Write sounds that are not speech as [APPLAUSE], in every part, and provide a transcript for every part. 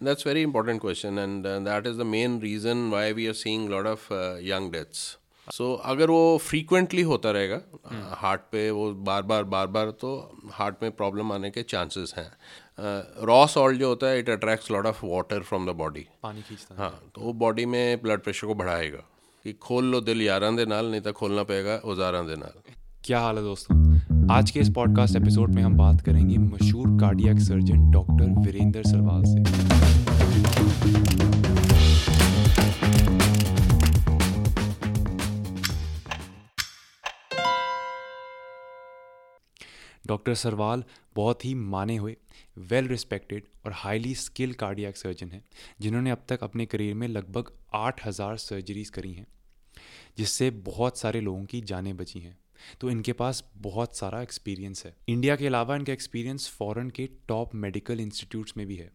That's very important question, and uh, that is the main reason why we are seeing a lot of uh, young deaths. So so, अगर वो frequently होता रहेगा heart पे वो बार बार बार बार तो हार्ट में प्रॉब्लम आने के चांसेस हैं. रॉ सॉल्ट जो होता है it attracts lot of water from the body पानी खींचता हाँ। तो वो बॉडी में ब्लड प्रेशर को बढ़ाएगा. कि खोल लो दिल यारां दे नाल नहीं तो खोलना पड़ेगा उजारां दे नाल. क्या हाल है दोस्तों? आज के इस पॉडकास्ट एपिसोड में हम बात करेंगे मशहूर cardiac surgeon doctor Virendra Sarwal से। डॉक्टर सरवाल बहुत ही माने हुए वेल रिस्पेक्टेड और हाईली स्किल कार्डियक सर्जन हैं, जिन्होंने अब तक अपने करियर में लगभग आठ हज़ार सर्जरीज करी हैं, जिससे बहुत सारे लोगों की जानें बची हैं। तो इनके पास बहुत सारा एक्सपीरियंस है। इंडिया के अलावा इनका एक्सपीरियंस फॉरेन के टॉप मेडिकल इंस्टीट्यूट्स में भी है।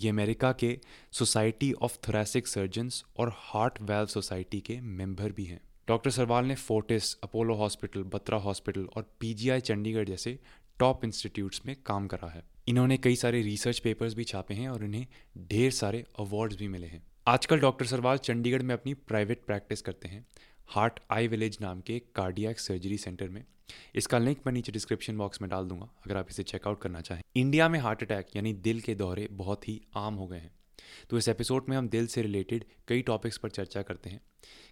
ये अमेरिका के सोसाइटी ऑफ़ थोरेसिक सर्जन्स और हार्ट वेल्व सोसाइटी के मेंबर भी हैं। डॉक्टर सरवाल ने Fortis Apollo hospital Batra hospital और पीजीआई चंडीगढ़ जैसे टॉप इंस्टीट्यूट्स में काम करा है। इन्होंने कई सारे रिसर्च पेपर्स भी छापे हैं और इन्हें ढेर सारे अवार्ड्स भी मिले हैं। आजकल डॉक्टर सरवाल चंडीगढ़ में अपनी प्राइवेट प्रैक्टिस करते हैं। हार्ट आई विलेज नाम के कार्डियक सर्जरी सेंटर में। इसका लिंक मैं नीचे डिस्क्रिप्शन बॉक्स में डाल दूँगा, अगर आप इसे चेकआउट करना चाहें। इंडिया में हार्ट अटैक यानी दिल के दौरे बहुत ही आम हो गए हैं। तो इस एपिसोड में हम दिल से रिलेटेड कई टॉपिक्स पर चर्चा करते हैं,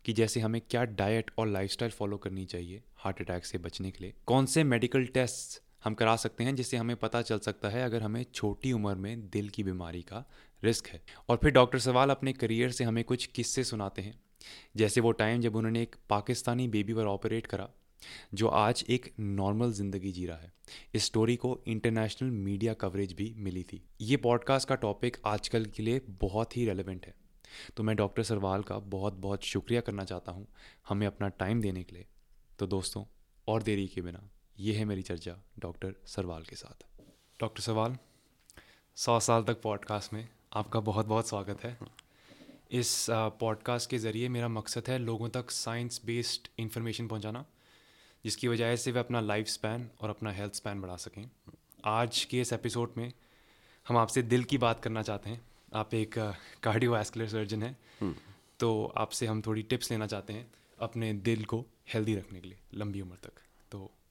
कि जैसे हमें क्या डाइट और लाइफस्टाइल फॉलो करनी चाहिए हार्ट अटैक से बचने के लिए। कौन से मेडिकल टेस्ट हम करा सकते हैं जिससे हमें पता चल सकता है अगर हमें छोटी उम्र में दिल की बीमारी का रिस्क है। और फिर डॉक्टर सवाल अपने करियर से हमें कुछ किस्से सुनाते हैं। जैसे वो टाइम जब उन्होंने एक पाकिस्तानी बेबी पर ऑपरेट करा, जो आज एक नॉर्मल ज़िंदगी जी रहा है। इस स्टोरी को इंटरनेशनल मीडिया कवरेज भी मिली थी। ये पॉडकास्ट का टॉपिक आजकल के लिए बहुत ही रेलिवेंट है। तो मैं डॉक्टर सरवाल का बहुत बहुत शुक्रिया करना चाहता हूँ हमें अपना टाइम देने के लिए। तो दोस्तों, और देरी के बिना, ये है मेरी चर्चा डॉक्टर सरवाल के साथ। डॉक्टर सरवाल सौ साल तक पॉडकास्ट में आपका बहुत बहुत स्वागत है। इस पॉडकास्ट के ज़रिए मेरा मकसद है लोगों तक साइंस बेस्ड इंफॉर्मेशन पहुंचाना जिसकी वजह से वे अपना लाइफ स्पैन और अपना हेल्थ स्पैन बढ़ा सकें। आज के इस एपिसोड में हम आपसे दिल की बात करना चाहते हैं। आप एक कार्डियोवास्कुलर सर्जन हैं। हम्म। तो आपसे हम थोड़ी टिप्स लेना चाहते हैं अपने दिल को हेल्दी रखने के लिए लंबी उम्र तक।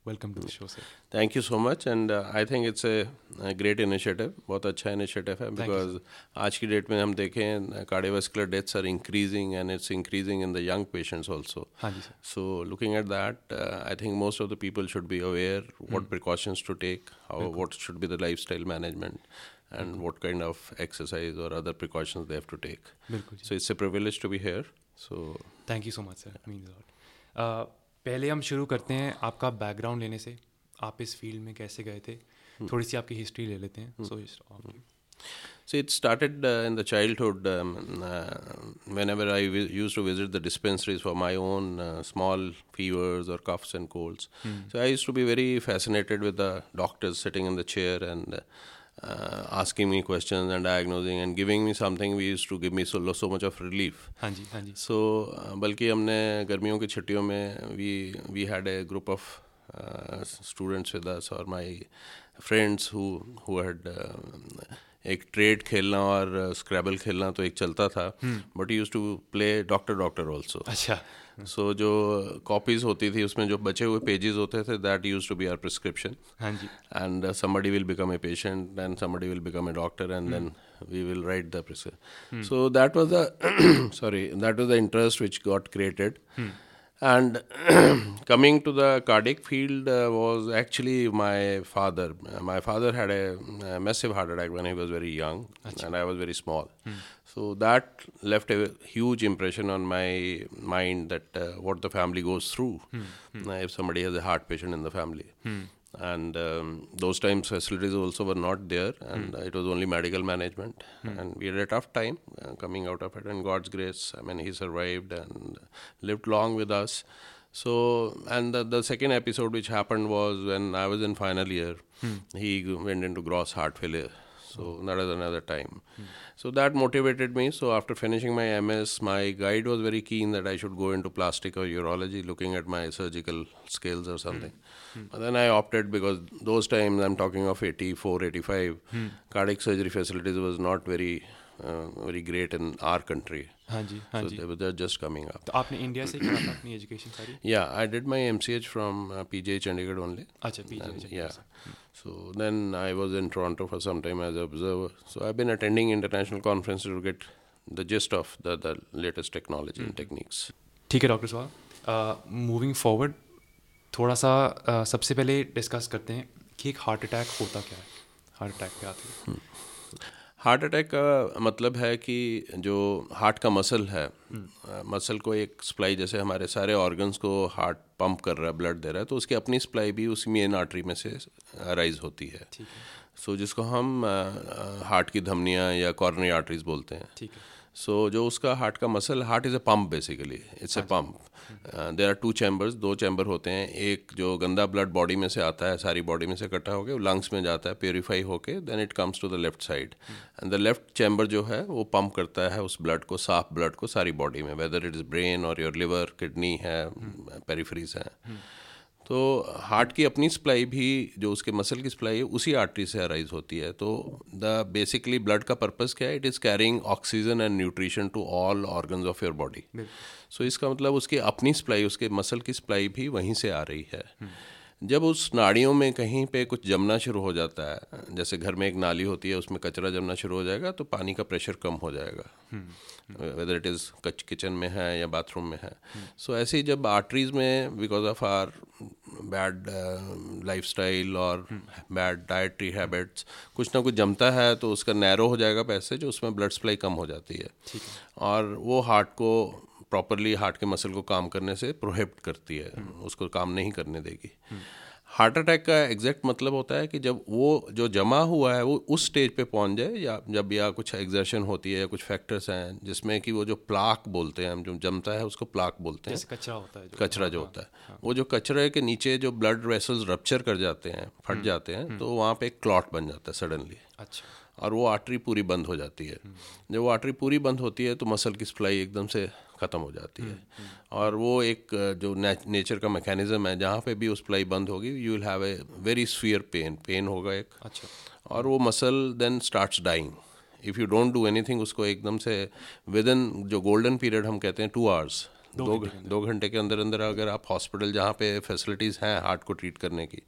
तो welcome to the show sir thank you so much and I think it's a great initiative बहुत अच्छा इनिशिएटिव है बिकॉज आज की डेट में हम देखें cardiovascular deaths are increasing and it's increasing in the young patients also so looking at that I think most of the people should be aware what precautions to take how what should be the lifestyle management and what kind of exercise or other precautions they have to take. So it's a privilege to be here. So thank you so much, sir. It means a lot. Uh, पहले हम शुरू करते हैं आपका background लेने से आप इस फील्ड में कैसे गए थे थोड़ी सी आपकी हिस्ट्री ले लेते हैं so So it started uh, in the childhood um, uh, whenever I used to visit the dispensaries for my own uh, small fevers or coughs and colds. Hmm. So I used to be very fascinated with the doctors sitting in the chair and uh, asking me questions and diagnosing and giving me something we used to give me so so much of relief हाँ जी हाँ जी so uh, बल्कि हमने गर्मियों की छुट्टियों में we we had a group of uh, students with us or my friends who who had uh, एक ट्रेड खेलना और स्क्रैबल uh, खेलना तो एक चलता था but use to play doctor doctor also अच्छा। सो so, जो कॉपीज होती थी उसमें जो बचे हुए पेजेस होते थे that use to be our prescription and somebody will become a patient and somebody will become a doctor and then we will write the prescription. So that was the [COUGHS] sorry that was the interest which got created. Hmm. And [CLEARS THROAT] coming to the cardiac field uh, was actually my father. Uh, my father had a, a, massive heart attack when he was very young, Achha. and I was very small. Hmm. So that left a huge impression on my mind that uh, what the family goes through hmm. Hmm. if somebody has a heart patient in the family. And um, those times facilities also were not there and mm. it was only medical management mm. and we had a tough time uh, coming out of it and god's grace i mean he survived and lived long with us so and the, the second episode which happened was when i was in final year mm. he went into gross heart failure so that is another time hmm. so that motivated me so after finishing my ms my guide was very keen that i should go into plastic or urology looking at my surgical skills or something hmm. but then i opted because those times i'm talking of 84 85 hmm. cardiac surgery facilities was not very very great in our country हाँ जी हाँ so ji they were they're just coming up तो आपने India से करा था अपनी education सारी yeah i did my mch from uh, pj chandigarh only अच्छा PG And, yeah So then i was in toronto for some time as an observer so i've been attending international conferences to get the gist of the, the latest technology mm. and techniques ठीक है doctor साहब moving forward थोड़ा सा uh, सबसे पहले discuss करते हैं कि एक हार्ट अटैक होता क्या है हार्ट अटैक क्या आती है हार्ट अटैक का मतलब है कि जो हार्ट का मसल है मसल को एक सप्लाई जैसे हमारे सारे ऑर्गन्स को हार्ट पंप कर रहा है ब्लड दे रहा है तो उसकी अपनी सप्लाई भी उसी मेन आर्टरी में से राइज होती है। सो so, जिसको हम हार्ट की धमनियाँ या कॉर्नरी आर्टरीज बोलते हैं। ठीक है। सो so, जो उसका हार्ट का muscle heart is a pump basically it's a pump there are two chambers दो चैम्बर होते हैं. एक जो गंदा ब्लड बॉडी में से आता है सारी बॉडी में से इकट्ठा होकर लंग्स में जाता है प्योरीफाई होके then it comes to the left side and the left chamber जो है वो पम्प करता है उस ब्लड को साफ़ ब्लड को सारी बॉडी में वेदर इट इज़ ब्रेन और योर लिवर किडनी है पेरीफ्रीज है. तो हार्ट की अपनी सप्लाई भी जो उसके मसल की सप्लाई है उसी आर्टरी से अराइज होती है। तो द बेसिकली ब्लड का पर्पस क्या है? It is carrying oxygen and nutrition to all organs of your body so इसका मतलब उसकी अपनी सप्लाई उसके मसल की सप्लाई भी वहीं से आ रही है। जब उस नाड़ियों में कहीं पे कुछ जमना शुरू हो जाता है जैसे घर में एक नाली होती है उसमें कचरा जमना शुरू हो जाएगा तो पानी का प्रेशर कम हो जाएगा। वेदर इट इज़ कच किचन में है या बाथरूम में है सो so, ऐसे ही जब आर्टरीज में because of our bad lifestyle और बैड डाइटरी हैबिट्स कुछ ना कुछ जमता है तो उसका नैरो हो जाएगा पैसे जो उसमें ब्लड सप्लाई कम हो जाती है है और वो हार्ट को प्रॉपरली हार्ट के मसल को काम करने से प्रोहिबिट करती है उसको काम नहीं करने देगी हार्ट अटैक का एग्जैक्ट मतलब होता है कि जब वो जो जमा हुआ है वो उस स्टेज पे पहुँच जाए या जब या कुछ एग्जर्शन होती है या कुछ फैक्टर्स हैं जिसमें कि वो जो प्लाक बोलते हैं हम जो जमता है उसको प्लाक बोलते हैं। कचरा होता है जो कचरा जो होता है। वो जो कचरे के नीचे जो ब्लड वेसल्स रप्चर कर जाते हैं फट जाते हैं तो वहाँ पे एक क्लॉट बन जाता है सडनली अच्छा। और वो आर्टरी पूरी बंद हो जाती है। जब वो आर्टरी पूरी बंद होती है तो मसल की सप्लाई एकदम से ख़त्म हो जाती है। और वो एक जो नेचर का मैकेनिज़्म है जहाँ पे भी उस प्लाई बंद होगी you will have a very severe pain pain होगा एक। अच्छा। और वो muscle then starts dying if you don't do anything उसको एकदम से विद इन जो गोल्डन पीरियड हम कहते हैं टू आवर्स दो दो घंटे के अंदर। अंदर अगर आप हॉस्पिटल जहाँ पे फैसिलिटीज़ हैं हार्ट को ट्रीट करने की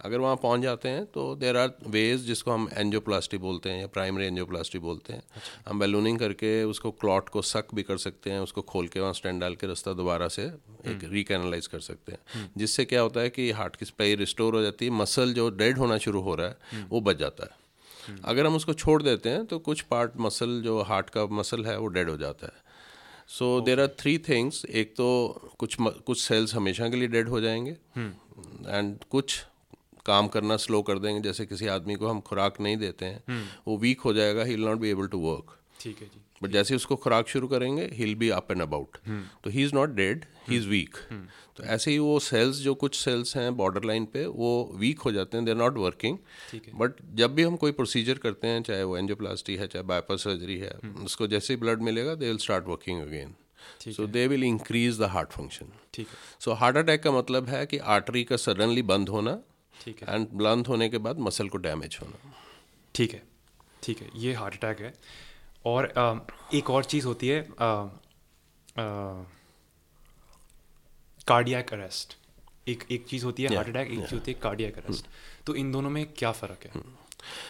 अगर वहाँ पहुँच जाते हैं तो देर आर वेज जिसको हम एनजियोप्लास्टी बोलते हैं या प्राइमरी एनजियोप्लास्टी बोलते हैं। हम बैलूनिंग करके उसको क्लॉट को सक भी कर सकते हैं उसको खोल के वहाँ स्टैंड डाल के रास्ता दोबारा से एक रिकैनलाइज कर सकते हैं। जिससे क्या होता है कि हार्ट की सप्लाई रिस्टोर हो जाती है मसल जो डेड होना शुरू हो रहा है वो बच जाता है। अगर हम उसको छोड़ देते हैं तो कुछ पार्ट मसल जो हार्ट का मसल है वो डेड हो जाता है। So there are three things एक तो कुछ कुछ सेल्स हमेशा के लिए डेड हो जाएँगे। एंड कुछ काम करना स्लो कर देंगे जैसे किसी आदमी को हम खुराक नहीं देते हैं वो वीक हो जाएगा he will not be able to work ठीक है जी। बट जैसे उसको खुराक शुरू करेंगे he be up and about तो he is not dead he is weak तो ऐसे ही वो सेल्स जो कुछ सेल्स हैं बॉर्डर लाइन पे वो वीक हो जाते हैं they are not working but जब भी हम कोई प्रोसीजर करते हैं चाहे वो एंजियोप्लास्टी है चाहे बाईपास सर्जरी है उसको जैसे ही ब्लड मिलेगा they will start working again so they will increase the heart function ठीक है। सो हार्ट अटैक का मतलब है कि आर्टरी का सडनली बंद होना एंड बंद होने के बाद मसल को डैमेज होना। ठीक है। ठीक है। ये हार्ट अटैक है। और आ, एक और चीज़ होती है कार्डियक अरेस्ट एक एक चीज़ होती है हार्ट अटैक एक चीज़ होती है कार्डियक अरेस्ट तो इन दोनों में क्या फ़र्क है?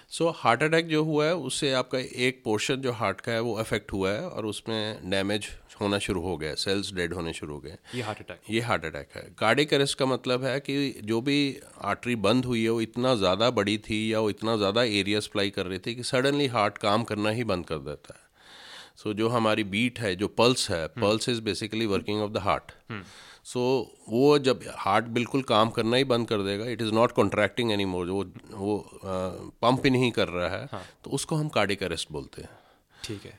सो हार्ट अटैक जो हुआ है उससे आपका एक पोर्शन जो हार्ट का है वो अफेक्ट हुआ है और उसमें डैमेज होना शुरू हो गया सेल्स डेड होने शुरू हो गए। ये हार्ट अटैक ये हार्ट अटैक है। कार्डिक अरेस्ट का मतलब है कि जो भी आर्टरी बंद हुई है वो इतना ज़्यादा बड़ी थी या वो इतना ज़्यादा एरिया सप्लाई कर रही थी कि सडनली हार्ट काम करना ही बंद कर देता है। सो so, जो हमारी बीट है जो पल्स है pulse is basically working of the heart so वो जब हार्ट बिल्कुल काम करना ही बंद कर देगा it is not contracting any more वो वो पंप ही नहीं कर रहा है हाँ. तो उसको हम कार्डिक अरेस्ट बोलते हैं। ठीक है।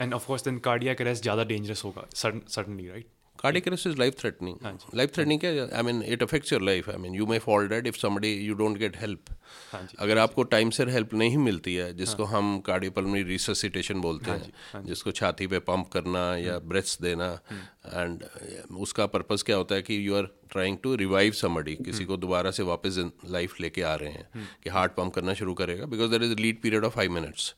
And of course then cardiac arrest ज़्यादा डेंजरस होगा suddenly right cardiac arrest is life threatening life threatening क्या? I mean it affects your life. I mean you may fall dead if somebody you don't get help. हाँ अगर आपको time से help नहीं मिलती है जिसको हम कार्डियोपल्मोनरी रिससिटेशन बोलते हैं जिसको छाती पे पंप करना या ब्रेथ्स देना एंड उसका पर्पस क्या होता है कि you are trying to revive somebody किसी को दोबारा से वापस लाइफ लेके आ रहे हैं कि हार्ट पंप करना शुरू करेगा because there is lead period of five minutes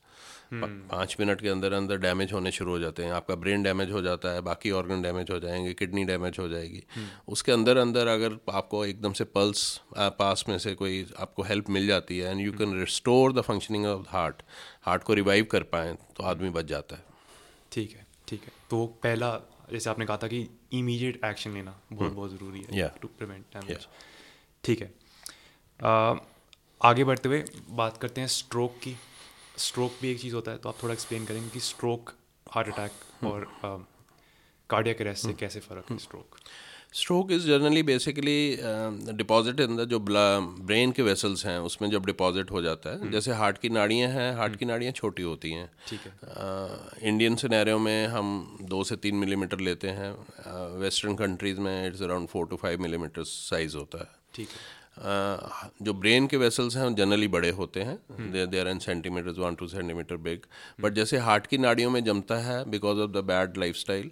पाँच मिनट के अंदर अंदर डैमेज होने शुरू हो जाते हैं। आपका ब्रेन डैमेज हो जाता है बाकी ऑर्गन डैमेज हो जाएँगे किडनी डैमेज हो जाएगी। उसके अंदर अंदर अगर आपको एकदम से पल्स पास में से कोई आपको हेल्प मिल जाती है and you can restore the functioning of heart heart को रिवाइव कर पाएँ तो आदमी बच जाता है। ठीक है ठीक है। तो पहला जैसे आपने कहा था कि इमीडिएट एक्शन लेना बहुत बहुत ज़रूरी है टू प्रिवेंट डैमेज ठीक है। आगे बढ़ते हुए बात करते हैं स्ट्रोक की। स्ट्रोक भी एक चीज़ होता है तो आप थोड़ा एक्सप्लेन करेंगे कि स्ट्रोक हार्ट अटैक और कार्डियक अरेस्ट से कैसे फ़र्क है stroke stroke is generally basically deposit in the जो ब्रेन के वेसल्स हैं उसमें जब डिपॉजिट हो जाता है जैसे हार्ट की नाड़ियाँ हैं हार्ट की नाड़ियाँ छोटी होती हैं। ठीक है। इंडियन सिनेरियो में हम दो से तीन मिलीमीटर लेते हैं वेस्टर्न कंट्रीज़ में it's around four to five millimetre size होता है। ठीक है। जो ब्रेन के वेसल्स हैं जनरली बड़े होते हैं। They are in centimetre one two centimetre big but जैसे हार्ट की नाड़ियों में जमता है because of the bad lifestyle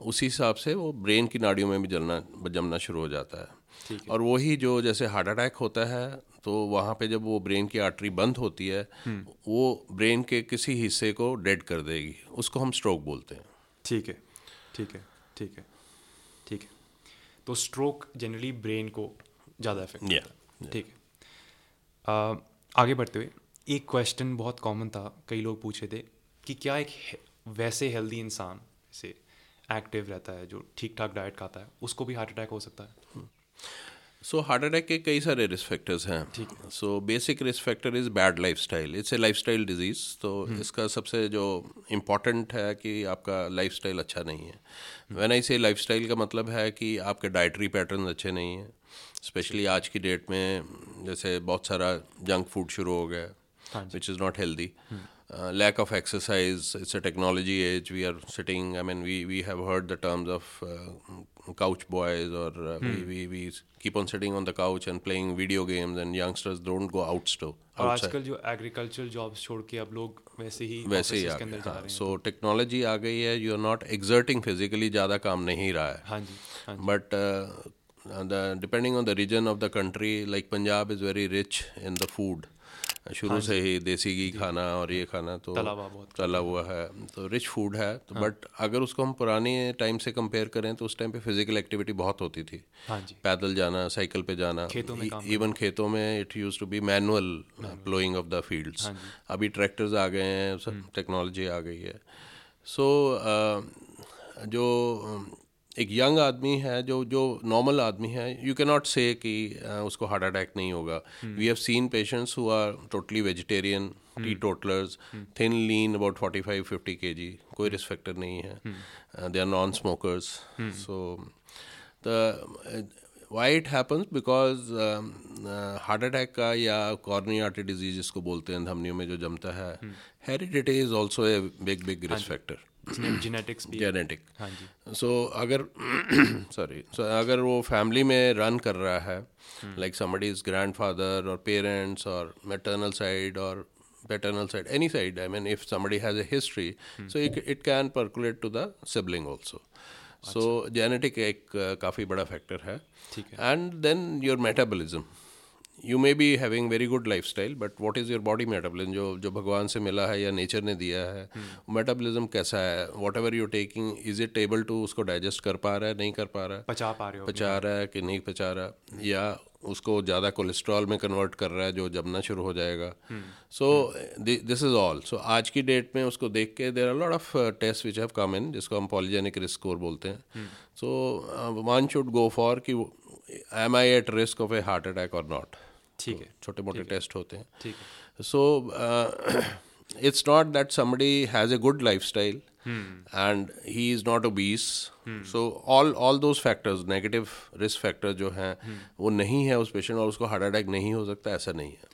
उसी हिसाब से वो ब्रेन की नाड़ियों में भी जलना जमना शुरू हो जाता है। और वही जो जैसे हार्ट अटैक होता है तो वहाँ पे जब वो ब्रेन की आर्टरी बंद होती है वो ब्रेन के किसी हिस्से को डेड कर देगी। उसको हम स्ट्रोक बोलते हैं। ठीक है। ठीक है। ठीक है। ठीक है। तो स्ट्रोक जनरली ब्रेन को ज़्यादा इफ़ेक्ट yeah, ठीक है। आगे बढ़ते हुए एक क्वेश्चन बहुत कॉमन था कई लोग पूछे थे कि क्या एक वैसे हेल्दी इंसान से एक्टिव रहता है जो ठीक ठाक डाइट खाता है उसको भी हार्ट अटैक हो सकता है? सो हार्ट अटैक के कई सारे रिस्क फैक्टर्स हैं। ठीक so basic risk factor is bad lifestyle it's a lifestyle disease तो. इसका सबसे जो इंपॉर्टेंट है कि आपका लाइफ स्टाइल अच्छा नहीं है। When I say lifestyle का मतलब है कि आपके डाइटरी पैटर्न अच्छे नहीं हैं स्पेशली आज की डेट में जैसे बहुत सारा जंक फ़ूड शुरू हो गया which is not healthy lack of exercise it's a technology age we are sitting I mean we we have heard the terms of couch boys or uh, hmm. we, we, we keep on sitting on the couch and playing video games and youngsters don't go out still और आजकल जो agricultural jobs छोड़ के अब लोग वैसे ही वैसे ही सो टेक्नोलॉजी आ गई है you are not exerting physically ज़्यादा काम नहीं रहा है। हाँ जी but the depending on the region of the country like punjab is very rich in the food. शुरू से ही देसी घी खाना और ये खाना तो तला हुआ है। तो रिच फ़ूड है। तो हाँ. बट अगर उसको हम पुराने टाइम से कंपेयर करें तो उस टाइम पे फ़िज़िकल एक्टिविटी बहुत होती थी। हाँ जी. पैदल जाना साइकिल पे जाना खेतों में इवन खेतों में it use to be manual ploughing of the fields अभी ट्रैक्टर्स आ गए हैं टेक्नोलॉजी आ गई है। सो so, uh, जो एक यंग आदमी है जो जो नॉर्मल आदमी है यू कैन नॉट से कि उसको हार्ट अटैक नहीं होगा। We have seen patients who are totally vegetarian teetotallers thin lean about forty five fifty K G कोई रिस्क फैक्टर नहीं है। They are non smokers so the why it happens because heart attack का या corny artery disease जिसको बोलते हैं धमनियों में जो जमता है heredity is also a big big risk factor genetics genetic so अगर [CLEARS THROAT] सॉरी सो अगर वो फैमिली में रन कर रहा है like somebody is grandfather और पेरेंट्स और मेटर्नल साइड और paternal side any side I mean if somebody has a history so it can percolate to the sibling also so genetic एक काफ़ी बड़ा फैक्टर है। And then your metabolism you may be having very good lifestyle but what is your body metabolism जो जो भगवान से मिला है या नेचर ने दिया है मेटाबॉलिज्म hmm. कैसा है? Whatever you taking is it able to उसको डाइजेस्ट कर पा रहा है नहीं कर पा रहा है? पचा पा रहे हो पचा रहा है कि नहीं पचा रहा? या उसको ज़्यादा कोलेस्ट्रॉल में कन्वर्ट कर रहा है जो जमना शुरू हो जाएगा? So this is all so आज की डेट में उसको देख के there are lot of test which have come in जिसको हम पॉलीजेनिक रिस्क स्कोर बोलते हैं। So one should go for कि am I at risk of a heart attack और नॉट ठीक है छोटे मोटे टेस्ट होते हैं। ठीक है। So it's not that somebody has a good lifestyle and he is not obese so all all those factors negative risk factor जो हैं hmm. वो नहीं है उस पेशेंट और उसको हार्ट अटैक नहीं हो सकता ऐसा नहीं है।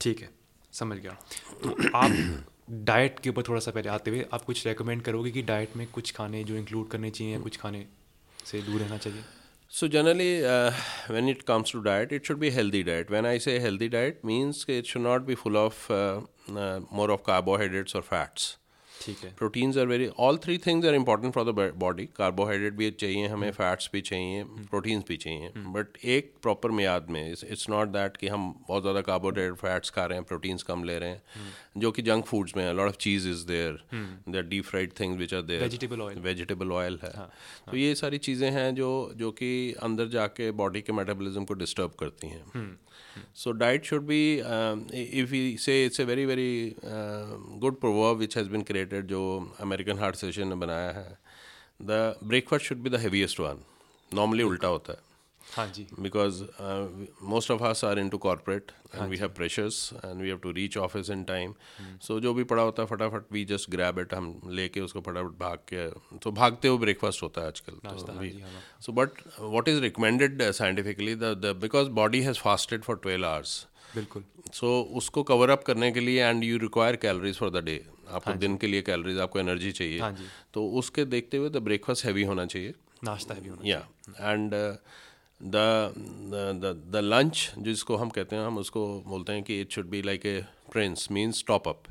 ठीक है समझ गया। तो आप डाइट के ऊपर थोड़ा सा पहले आते हुए आप कुछ रेकमेंड करोगे कि डाइट में कुछ खाने जो इंक्लूड करने चाहिए कुछ खाने से दूर रहना चाहिए? So generally, uh, when it comes to diet, it should be healthy diet. When I say healthy diet, means it should not be full of uh, uh, more of carbohydrates or fats. ठीक है। Proteins are very all three things are important for the body carbohydrate भी चाहिए हमें fats भी चाहिए proteins भी चाहिए। But एक प्रॉपर मियाद में इट्स नॉट दैट कि हम बहुत ज़्यादा कार्बोहाइड्रेट फैट्स खा रहे हैं प्रोटीन्स कम ले रहे हैं। जो कि जंक फूड्स में lot of cheese is there there deep fried things which are there vegetable oil vegetable oil है। तो ये सारी चीज़ें हैं जो जो कि अंदर जाके बॉडी के मेटाबॉलिज्म को डिस्टर्ब करती हैं। So diet should be, um, if we say it's a very very uh, good proverb which has been created जो American Heart Association ने बनाया है the breakfast should be the heaviest one. Normally उल्टा होता है because most of us are into corporate and we have pressures and we have to reach office in time so जो भी पड़ा होता है फटाफट वी जस्ट ग्रैब इट हम लेके उसको फटाफट भाग के तो भागते हुए ब्रेकफास्ट होता है आजकल so but what is recommended scientifically because body has fasted for twelve hours बिल्कुल। सो so, उसको कवर अप करने के लिए and you require calories for the day आपको हाँ दिन के लिए कैलोरीज आपको एनर्जी चाहिए। हाँ तो उसके देखते हुए द ब्रेकफास्ट हैवी होना चाहिए। नाश्ता हैवी होना या and yeah. The the lunch जिसको हम कहते हैं हम उसको बोलते हैं कि it should be like a prince means top up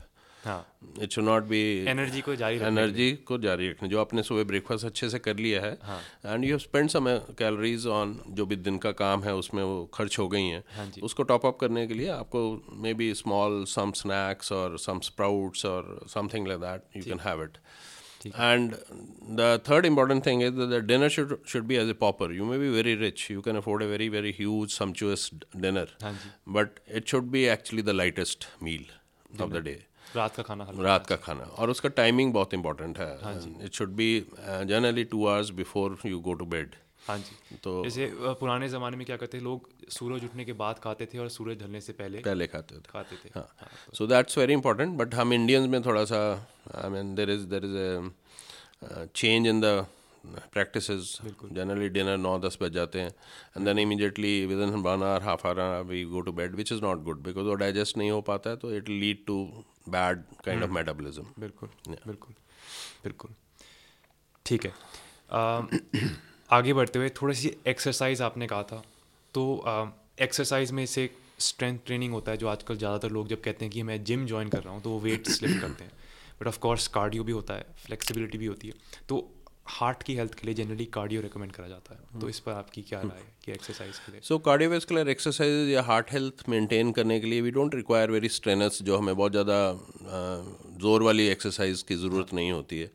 it should not be energy को जारी एनर्जी को जारी रखने। जो आपने सुबह ब्रेकफास्ट अच्छे से कर लिया है and you spend some calories on जो भी दिन का काम है उसमें वो खर्च हो गई हैं। हाँ उसको टॉप अप करने के लिए आपको maybe small some snacks और सम स्प्राउट्स और something like that you can have it and the third important thing is the dinner should should be as a pauper you may be very rich you can afford a very very huge sumptuous dinner but it should be actually the lightest meal of the day रात का खाना रात का खाना। और उसका timing बहुत important है। It should be generally two hours before you go to bed हाँ जी। तो जैसे पुराने जमाने में क्या करते हैं लोग सूरज उठने के बाद खाते थे और सूरज ढलने से पहले पहले खाते थे। खाते थे। So that's very important but हम इंडियंस में थोड़ा सा I mean there is there is a change in the practice generally dinner नौ दस बज जाते हैं and then immediately within one hour half hour we go to bed which is not good because वो digest नहीं हो पाता है तो it lead to bad kind of metabolism बिल्कुल बिल्कुल बिल्कुल ठीक है। [COUGHS] आगे बढ़ते हुए थोड़ी सी एक्सरसाइज आपने कहा था। तो एक्सरसाइज में से स्ट्रेंथ ट्रेनिंग होता है जो आजकल ज़्यादातर लोग जब कहते हैं कि मैं जिम ज्वाइन कर रहा हूँ तो वो वेट स्लिप [COUGHS] करते हैं। बट ऑफ़ कोर्स कार्डियो भी होता है फ्लेक्सिबिलिटी भी होती है। तो हार्ट की हेल्थ के लिए जनरली कार्डियो रिकमेंड करा जाता है। तो इस पर आपकी क्या राय है कि एक्सरसाइज के लिए? सो कार्डियोवेस्कुलर एक्सरसाइज या हार्ट हेल्थ मेंटेन करने के लिए we don't require very strenuous जो हमें बहुत ज़्यादा ज़ोर वाली एक्सरसाइज की ज़रूरत नहीं होती है।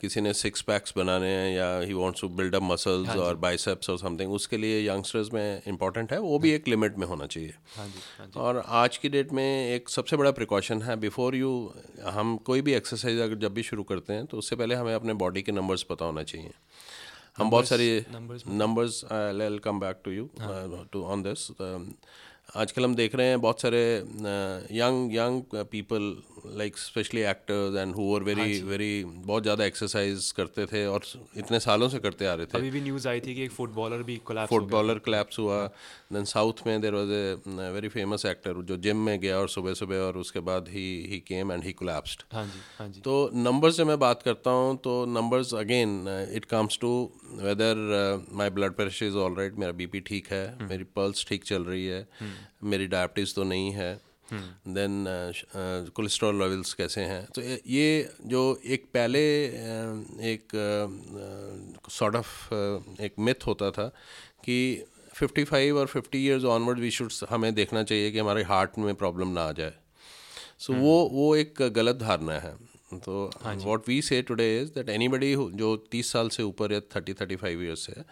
किसी ने सिक्स पैक्स बनाने हैं या he wants to build up muscles और बाइसेप्स और समथिंग उसके लिए यंगस्टर्स में इंपॉर्टेंट है वो भी एक लिमिट में होना चाहिए। हाँ जी हाँ जी। और आज की डेट में एक सबसे बड़ा प्रिकॉशन है बिफोर यू हम कोई भी एक्सरसाइज अगर जब भी शुरू करते हैं तो उससे पहले हमें अपने बॉडी के नंबर्स पता होना चाहिए। हम बहुत सारी numbers I come back to you to on this आजकल हम देख रहे हैं बहुत सारे young young people like specially actors and who are very very बहुत ज़्यादा एक्सरसाइज करते थे और इतने सालों से करते आ रहे थे। अभी भी न्यूज़ आई थी कि एक फुटबॉलर भी कोलैप्स फुटबॉलर क्लैप्स हुआ। देन साउथ में there was a very famous actor जो जिम में गया और सुबह सुबह और उसके बाद ही he came and he collapsed हाँ जी हाँ जी। तो नंबर्स से मैं बात करता हूँ तो numbers again it comes to whether my blood pressure is all right मेरा बीपी ठीक है मेरी पल्स ठीक चल रही है मेरी डायबिटीज़ तो नहीं है। देन कोलेस्ट्रॉल लेवल्स कैसे हैं? तो ये- जो एक पहले uh, एक सॉर्ट ऑफ़ एक मिथ होता था कि 55 और 50 इयर्स ऑनवर्ड वी शुड हमें देखना चाहिए कि हमारे हार्ट में प्रॉब्लम ना आ जाए। सो so वो वो एक गलत धारणा है। तो what we say today is that anybody जो 30 साल से ऊपर या थर्टी थर्टी फाइव ईयर्स है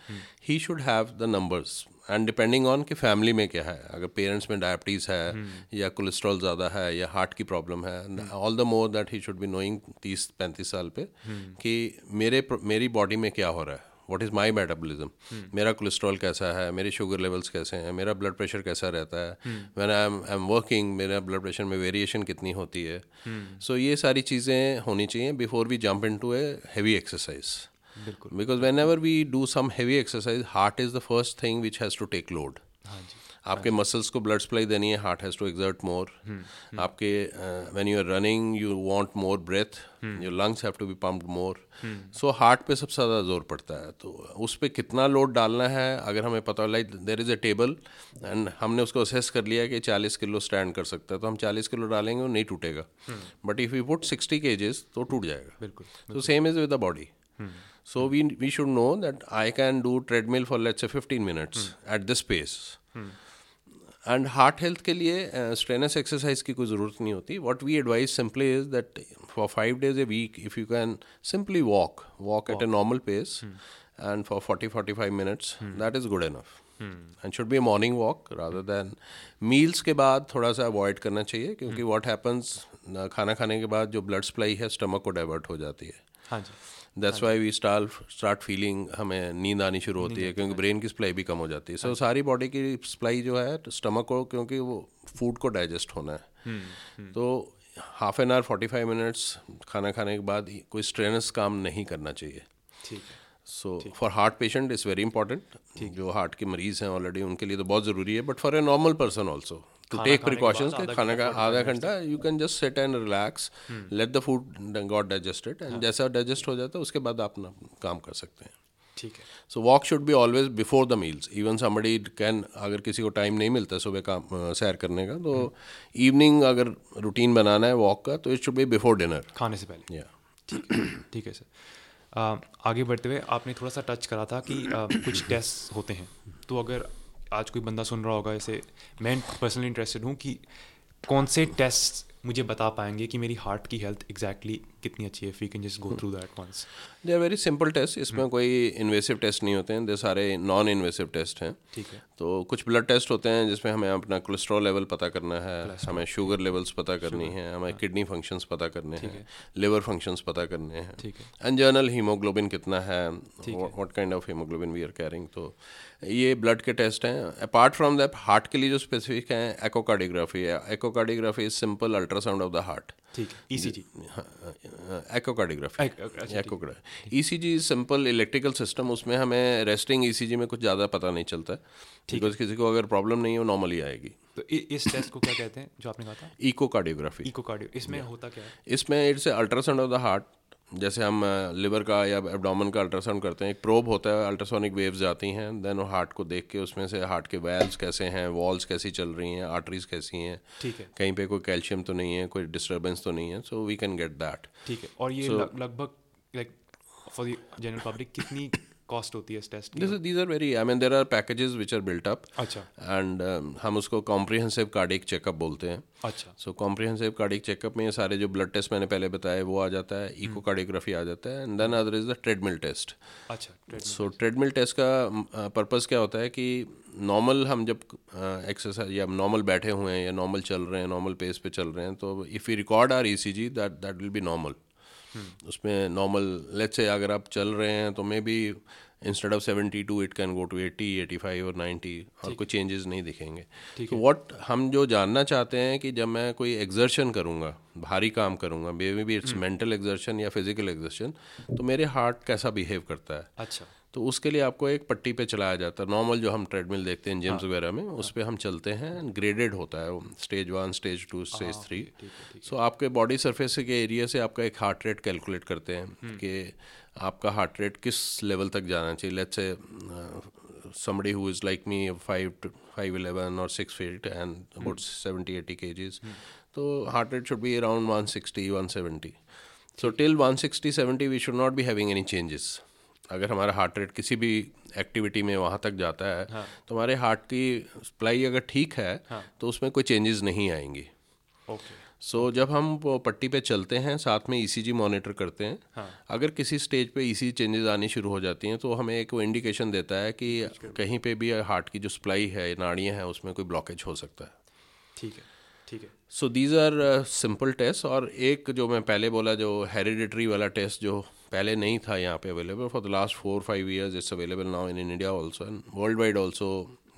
he should have the numbers and depending on कि फैमिली में क्या है अगर पेरेंट्स में डायबिटीज़ है या कोलेस्ट्रॉल ज़्यादा है या हार्ट की प्रॉब्लम है all the more that he should be knowing तीस पैंतीस साल पे कि मेरे मेरी बॉडी में क्या हो रहा है। व्हाट इज़ माई मेटाबोलिज्म मेरा कोलेस्ट्रॉल कैसा है? मेरे शुगर लेवल्स कैसे हैं? मेरा ब्लड प्रेशर कैसा रहता है? When I am I am working मेरा ब्लड प्रेशर में वेरिएशन कितनी होती है? सो so, ये सारी चीज़ें होनी चाहिए before we jump into a heavy exercise बिल्कुल। Because whenever we do some heavy exercise heart is the first thing which has to take load हाँ जी। आपके मसल्स को ब्लड सप्लाई देनी है heart has to exert more आपके when you are running you want more breath your lungs have to be pumped more so heart पे सबसे ज़्यादा ज़ोर पड़ता है। तो उस पर कितना लोड डालना है अगर हमें पता like there is a table and हमने उसको असेस कर लिया कि 40 किलो स्टैंड कर सकता है तो हम 40 किलो डालेंगे वो नहीं टूटेगा। But if you put 60 kgs तो टूट जाएगा। बिल्कुल तो same is with the body So we we should know that I can do treadmill for let's say 15 minutes at this pace. And heart health के लिए स्ट्रेनस एक्सरसाइज की कोई ज़रूरत नहीं होती. What we advise simply is that for five days a week if you can simply walk walk at a normal pace and for forty forty five minutes that is good enough and should be a morning walk rather than meals के बाद थोड़ा सा avoid करना चाहिए क्योंकि what happens खाना खाने के बाद जो ब्लड सप्लाई है स्टमक को डाइवर्ट हो जाती है. हाँ जी. That's why we start start feeling हमें नींद आनी शुरू होती है क्योंकि ब्रेन की सप्लाई भी कम हो जाती है। सो so, सारी बॉडी की सप्लाई जो है स्टमक को क्योंकि वो फ़ूड को डाइजेस्ट होना है। हम्म, हम्म। तो half an hour forty five minutes खाना खाने के बाद कोई स्ट्रेनस काम नहीं करना चाहिए। ठीक so for heart patient is very important जो हार्ट के मरीज़ हैं ऑलरेडी उनके लिए तो बहुत ज़रूरी है but for a normal person also to take precautions के खाने का आधा घंटा you can just sit and relax let the food got digested and जैसा डाइजेस्ट हो जाता है उसके बाद आप अपना काम कर सकते हैं। ठीक है। So walk should be always before the meals even somebody can अगर किसी को टाइम नहीं मिलता सुबह काम सैर करने का तो इवनिंग अगर रूटीन बनाना है वॉक का तो it should be before dinner खाने से पहले। या ठीक है ठीक है सर। आगे बढ़ते हुए आपने थोड़ा सा टच करा था कि कुछ [COUGHS] टेस्ट होते हैं। तो अगर आज कोई बंदा सुन रहा होगा, ऐसे मैं पर्सनली इंटरेस्टेड हूँ कि कौन से टेस्ट मुझे बता पाएँगे कि मेरी हार्ट की हेल्थ एग्जैक्टली exactly कितनी अच्छी है we can just go through that once they are very simple test इसमें hmm. कोई इन्वेसिव टेस्ट नहीं होते हैं दे सारे नॉन इन्वेसिव टेस्ट हैं। ठीक है। तो कुछ ब्लड टेस्ट होते हैं जिसमें हमें अपना कोलेस्ट्रॉल लेवल पता करना है हमें शुगर लेवल्स पता करनी है हमें किडनी हाँ। फ़ंक्शंस पता करने हैं लिवर फ़ंक्शंस पता करने हैं। ठीक है। एंड जर्नल हीमोग्लोबिन कितना है what kind of haemoglobin we are carrying तो ये ब्लड के टेस्ट हैं। अपार्ट फ्रॉम दैट हार्ट के लिए जो स्पेसिफिक हैं एकोकार्डियोग्राफी है। Echocardiography is simple ultrasound of the heart ठीक सी ECG echocardiography. Echocardiography ECG is simple electrical system उसमें हमें रेस्टिंग ईसीजी में कुछ ज़्यादा पता नहीं चलता ठीक है। किसी को अगर प्रॉब्लम नहीं हो नॉर्मली आएगी। तो इस टेस्ट को क्या कहते हैं जो आपने कहा था? इको कार्डियोग्राफी इको कार्डियो इसमें होता क्या है? इसमें it's ultrasound of the heart. जैसे हम लिवर का या एबडामन का अल्ट्रासाउंड करते हैं एक प्रोब होता है अल्ट्रासोनिक वेव्स जाती हैं देन वो हार्ट को देख के उसमें से हार्ट के वेल्स कैसे हैं वॉल्स कैसी चल रही हैं आर्टरीज कैसी हैं। ठीक है। कहीं पे कोई कैल्शियम तो नहीं है कोई डिस्टर्बेंस तो नहीं है so we can get that ठीक है और ये so, लगभग like for the general public कितनी कॉस्ट होती है इस test this these are very I mean there are packages which are built up अच्छा। एंड uh, हम उसको कॉम्प्रिहेंसिव कार्डिक चेकअप बोलते हैं। अच्छा। सो कॉम्प्रिहेंसिव कार्डिक चेकअप में ये सारे जो ब्लड टेस्ट मैंने पहले बताए वो आ जाता है इको कार्डियोग्राफी आ जाता है and then other is the treadmill test अच्छा सो ट्रेडमिल टेस्ट का पर्पज़ क्या होता है कि नॉर्मल हम जब एक्सरसाइज या नॉर्मल बैठे हुए हैं या नॉर्मल चल रहे हैं नॉर्मल पेस पे चल रहे हैं तो if you record R E C G that that will be normal उसमें नॉर्मल लेट्स से अगर आप चल रहे हैं तो may be instead of seventy two it can go to eighty eighty five और नाइन्टी और कोई चेंजेस नहीं दिखेंगे। तो वॉट हम जो जानना चाहते हैं कि जब मैं कोई एग्जर्शन करूँगा भारी काम करूँगा may be it's mental exertion या फ़िज़िकल एग्जर्शन तो मेरे हार्ट कैसा बिहेव करता है? अच्छा। तो उसके लिए आपको एक पट्टी पे चलाया जाता है। नॉर्मल जो हम ट्रेडमिल देखते हैं जिम्स हाँ, वगैरह में उस पर हम चलते हैं ग्रेडेड होता है वो। Stage one stage two stage three so आपके बॉडी सरफेस के एरिया से आपका एक हार्ट रेट कैलकुलेट करते हैं हम्म। कि आपका हार्ट रेट किस लेवल तक जाना चाहिए। लेट्स से somebody who is like me five to five eleven or six feet and about seventy eighty kgs so heart rate should be around 160 170 so till 160 70 we should not be having any changes अगर हमारा heart rate किसी भी activity में वहाँ तक जाता है हाँ. तो हमारे हार्ट की सप्लाई अगर ठीक है हाँ. तो उसमें कोई चेंजेस नहीं आएँगी ओके सो so, जब हम पट्टी पे चलते हैं साथ में ईसीजी e मॉनिटर करते हैं हाँ. अगर किसी स्टेज पे ईसी चेंजेस आनी शुरू हो जाती हैं तो हमें एक वो इंडिकेशन देता है कि कहीं पे भी हार्ट की जो सप्लाई है नाड़ियाँ हैं उसमें कोई ब्लॉकेज हो सकता है ठीक है ठीक है so these are simple test और एक जो मैं पहले बोला जो हेरिडिटरी वाला टेस्ट जो पहले नहीं था यहाँ पे available for the last four five years it's available now in India also and world wide also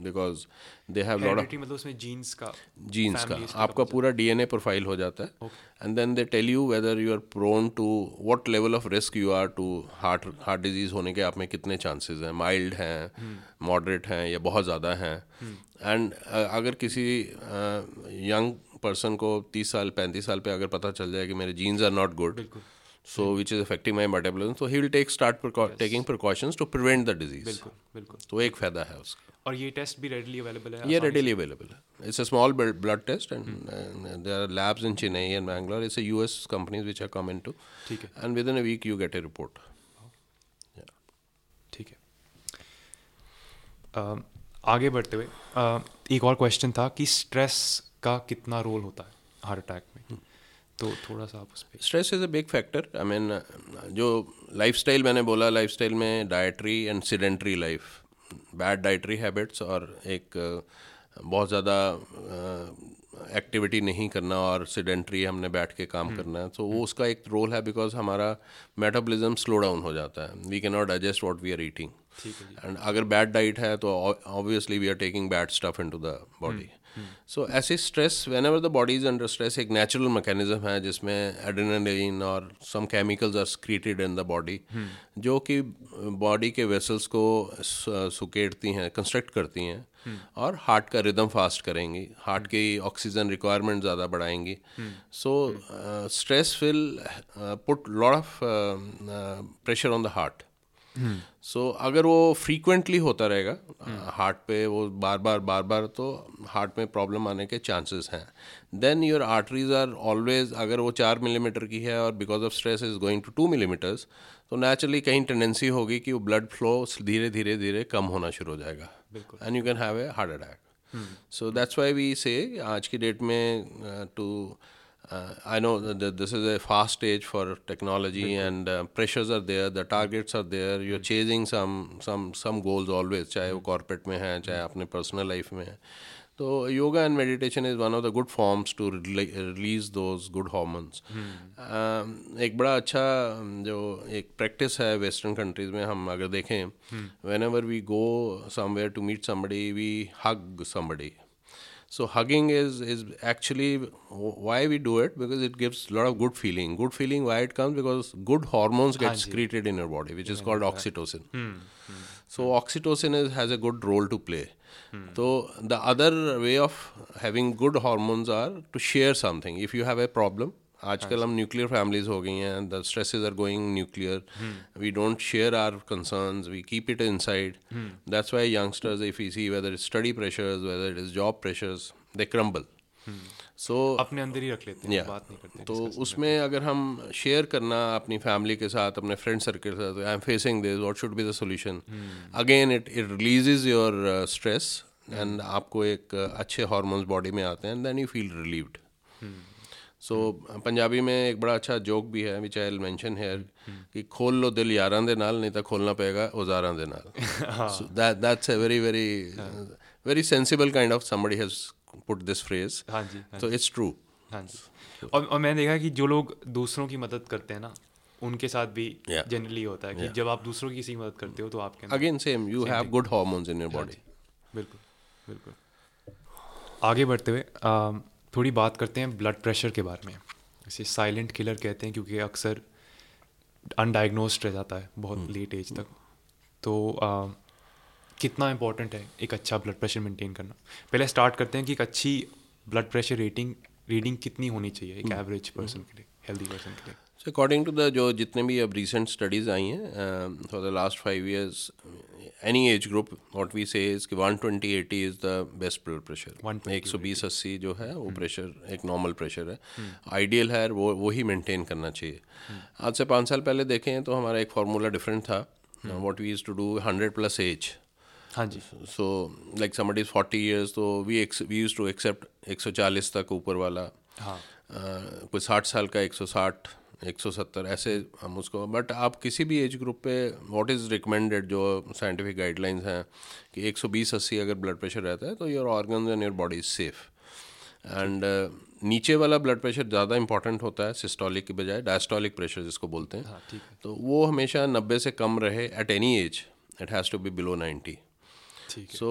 because they have lot of मतलब उसमें जीन्स का जीन्स का. आपका पूरा डीएनए प्रोफ़ाइल हो जाता है and then they tell you whether you are prone to what level of risk you are to heart heart disease होने के आप में कितने चांसेस हैं. माइल्ड हैं मॉडरेट हैं या बहुत ज़्यादा हैं. एंड अगर किसी यंग पर्सन को तीस साल पैंतीस साल पे अगर पता चल जाए कि मेरे genes are not good so which is affecting my metabolism. So he will take start precau- yes. taking precautions to prevent the disease. बिल्कुल बिल्कुल। तो एक फ़ायदा है उसका। और ये टेस्ट भी रेडली अवेलेबल है? ये रेडली अवेलेबल है। It's a small blood test and there are labs in Chennai and Bangalore it's a US companies which are come into ठीक है। And within a week you get a report ठीक है। Uh, आगे बढ़ते हुए uh, एक और question था कि स्ट्रेस का कितना रोल होता है हार्ट अटैक में? Hmm. तो थोड़ा सा आप उस पर stress is a big factor I mean जो लाइफस्टाइल मैंने बोला लाइफस्टाइल में dietary and sedentary life bad dietary habits और एक बहुत ज़्यादा एक्टिविटी नहीं करना और सीडेंट्री हमने बैठ के काम हम्म। करना है तो वो उसका एक रोल है बिकॉज़ हमारा मेटाबॉलिज्म स्लो डाउन हो जाता है। We can not digest what we are eating and अगर बैड डाइट है तो obviously we are taking bad stuff in to the body so ऐसे stress when ever the body is under stress एक natural mechanism है जिसमें adrenaline और some chemicals are created in the body जो कि body के वेसल्स को सुकेटती हैं कंस्ट्रक्ट करती हैं. और हार्ट का रिदम फास्ट करेंगी हार्ट की ऑक्सीजन रिक्वायरमेंट ज़्यादा बढ़ाएँगी so stress will put lot of pressure on the heart so so, अगर वो फ्रीक्वेंटली होता रहेगा हार्ट. पे वो बार बार बार बार तो हार्ट में प्रॉब्लम आने के चांसेस हैं। Then your arteries are always अगर वो चार मिलीमीटर की है और because of stress is going to two millimetres तो नेचुरली कहीं टेंडेंसी होगी कि वो ब्लड फ्लो धीरे धीरे धीरे कम होना शुरू हो जाएगा। And you can have a heart attack so that's why we say आज की डेट में to uh, Uh, I know that this is a fast stage for technology and uh, pressures are there, the targets are there. You're chasing some some some goals always, चाहे वो corporate में है, चाहे अपने personal life में है. तो yoga and meditation is one of the good forms to release those good hormones एक बड़ा अच्छा जो एक प्रैक्टिस है वेस्टर्न कंट्रीज में हम अगर देखें whenever we go somewhere to meet somebody we hug somebody So hugging is is actually why we do it because it gives a lot of good feeling. Good feeling why it comes because good hormones get secreted in your body, which is called oxytocin. Hmm. Hmm. So oxytocin is, has a good role to play. Hmm. So the other way of having good hormones are to share something. If you have a problem, आजकल हम nuclear families हो गई हैं the stresses are going nuclear we don't share our concerns we keep it inside that's why youngsters if you see whether it study pressures whether it is job pressures they crumble so अपने अंदर ही रख लेते हैं बात नहीं करते तो उसमें अगर हम शेयर करना अपनी फैमिली के साथ अपने फ्रेंड सर्कल के साथ I am facing this what should be the solution again it it releases your stress and आपको एक अच्छे हार्मोन्स बॉडी में आते हैं and then you feel relieved so so, Punjabi में एक बड़ा अच्छा जोक भी है विच आई मेंशन हेयर कि खोल लो दिल यारां दे नाल नहीं तो खोलना पड़ेगा औजारां दे नाल. [LAUGHS] so that that's a very very uh, very sensible kind of somebody has put this हाँ जी so it's true. हाँ जी. और, और मैंने देखा कि जो लोग दूसरों की मदद करते हैं ना उनके साथ भी जनरली yeah. होता है कि yeah. जब आप दूसरों की किसी मदद करते हो तो आपके again same you have good hormones in your body बिल्कुल बिल्कुल. आगे बढ़ते हुए थोड़ी बात करते हैं ब्लड प्रेशर के बारे में इसे साइलेंट किलर कहते हैं क्योंकि अक्सर अनडाइग्नोस्ड रह जाता है बहुत लेट hmm. एज तक तो आ, कितना इम्पोर्टेंट है एक अच्छा ब्लड प्रेशर मेंटेन करना पहले स्टार्ट करते हैं कि एक अच्छी ब्लड प्रेशर रेटिंग रीडिंग कितनी होनी चाहिए एक एवरेज hmm. Person hmm. के लिए हेल्दी पर्सन के लिए अकॉर्डिंग टू द जो जितने भी अब रिसेंट स्टडीज़ आई हैं for the last five years any age group what we say is कि one twenty eighty is the best blood pressure एक सौ बीस अस्सी जो है वो प्रेशर hmm. एक नॉर्मल प्रेशर है। Ideal hmm. है वो वही मेंटेन करना चाहिए। hmm. आज से पाँच साल पहले देखें तो हमारा एक फार्मूला डिफरेंट था। What we is to do hundred plus age हाँ जी। So like somebody is forty years तो we we use to accept एक सौ चालीस तक ऊपर वाला। हाँ। Uh, कोई साठ साल का एक सौ साठ। एक सौ सत्तर ऐसे हम उसको बट आप किसी भी एज ग्रुप पे व्हाट इज़ रिकमेंडेड जो साइंटिफिक गाइडलाइंस हैं कि एक सौ बीस अस्सी अगर ब्लड प्रेशर रहता है तो your organ and your body is safe and नीचे वाला ब्लड प्रेशर ज़्यादा इंपॉर्टेंट होता है सिस्टोलिक के बजाय डायस्टोलिक प्रेशर जिसको बोलते हैं। हाँ, तो वो हमेशा नब्बे से कम रहे at any age it has to be below ninety so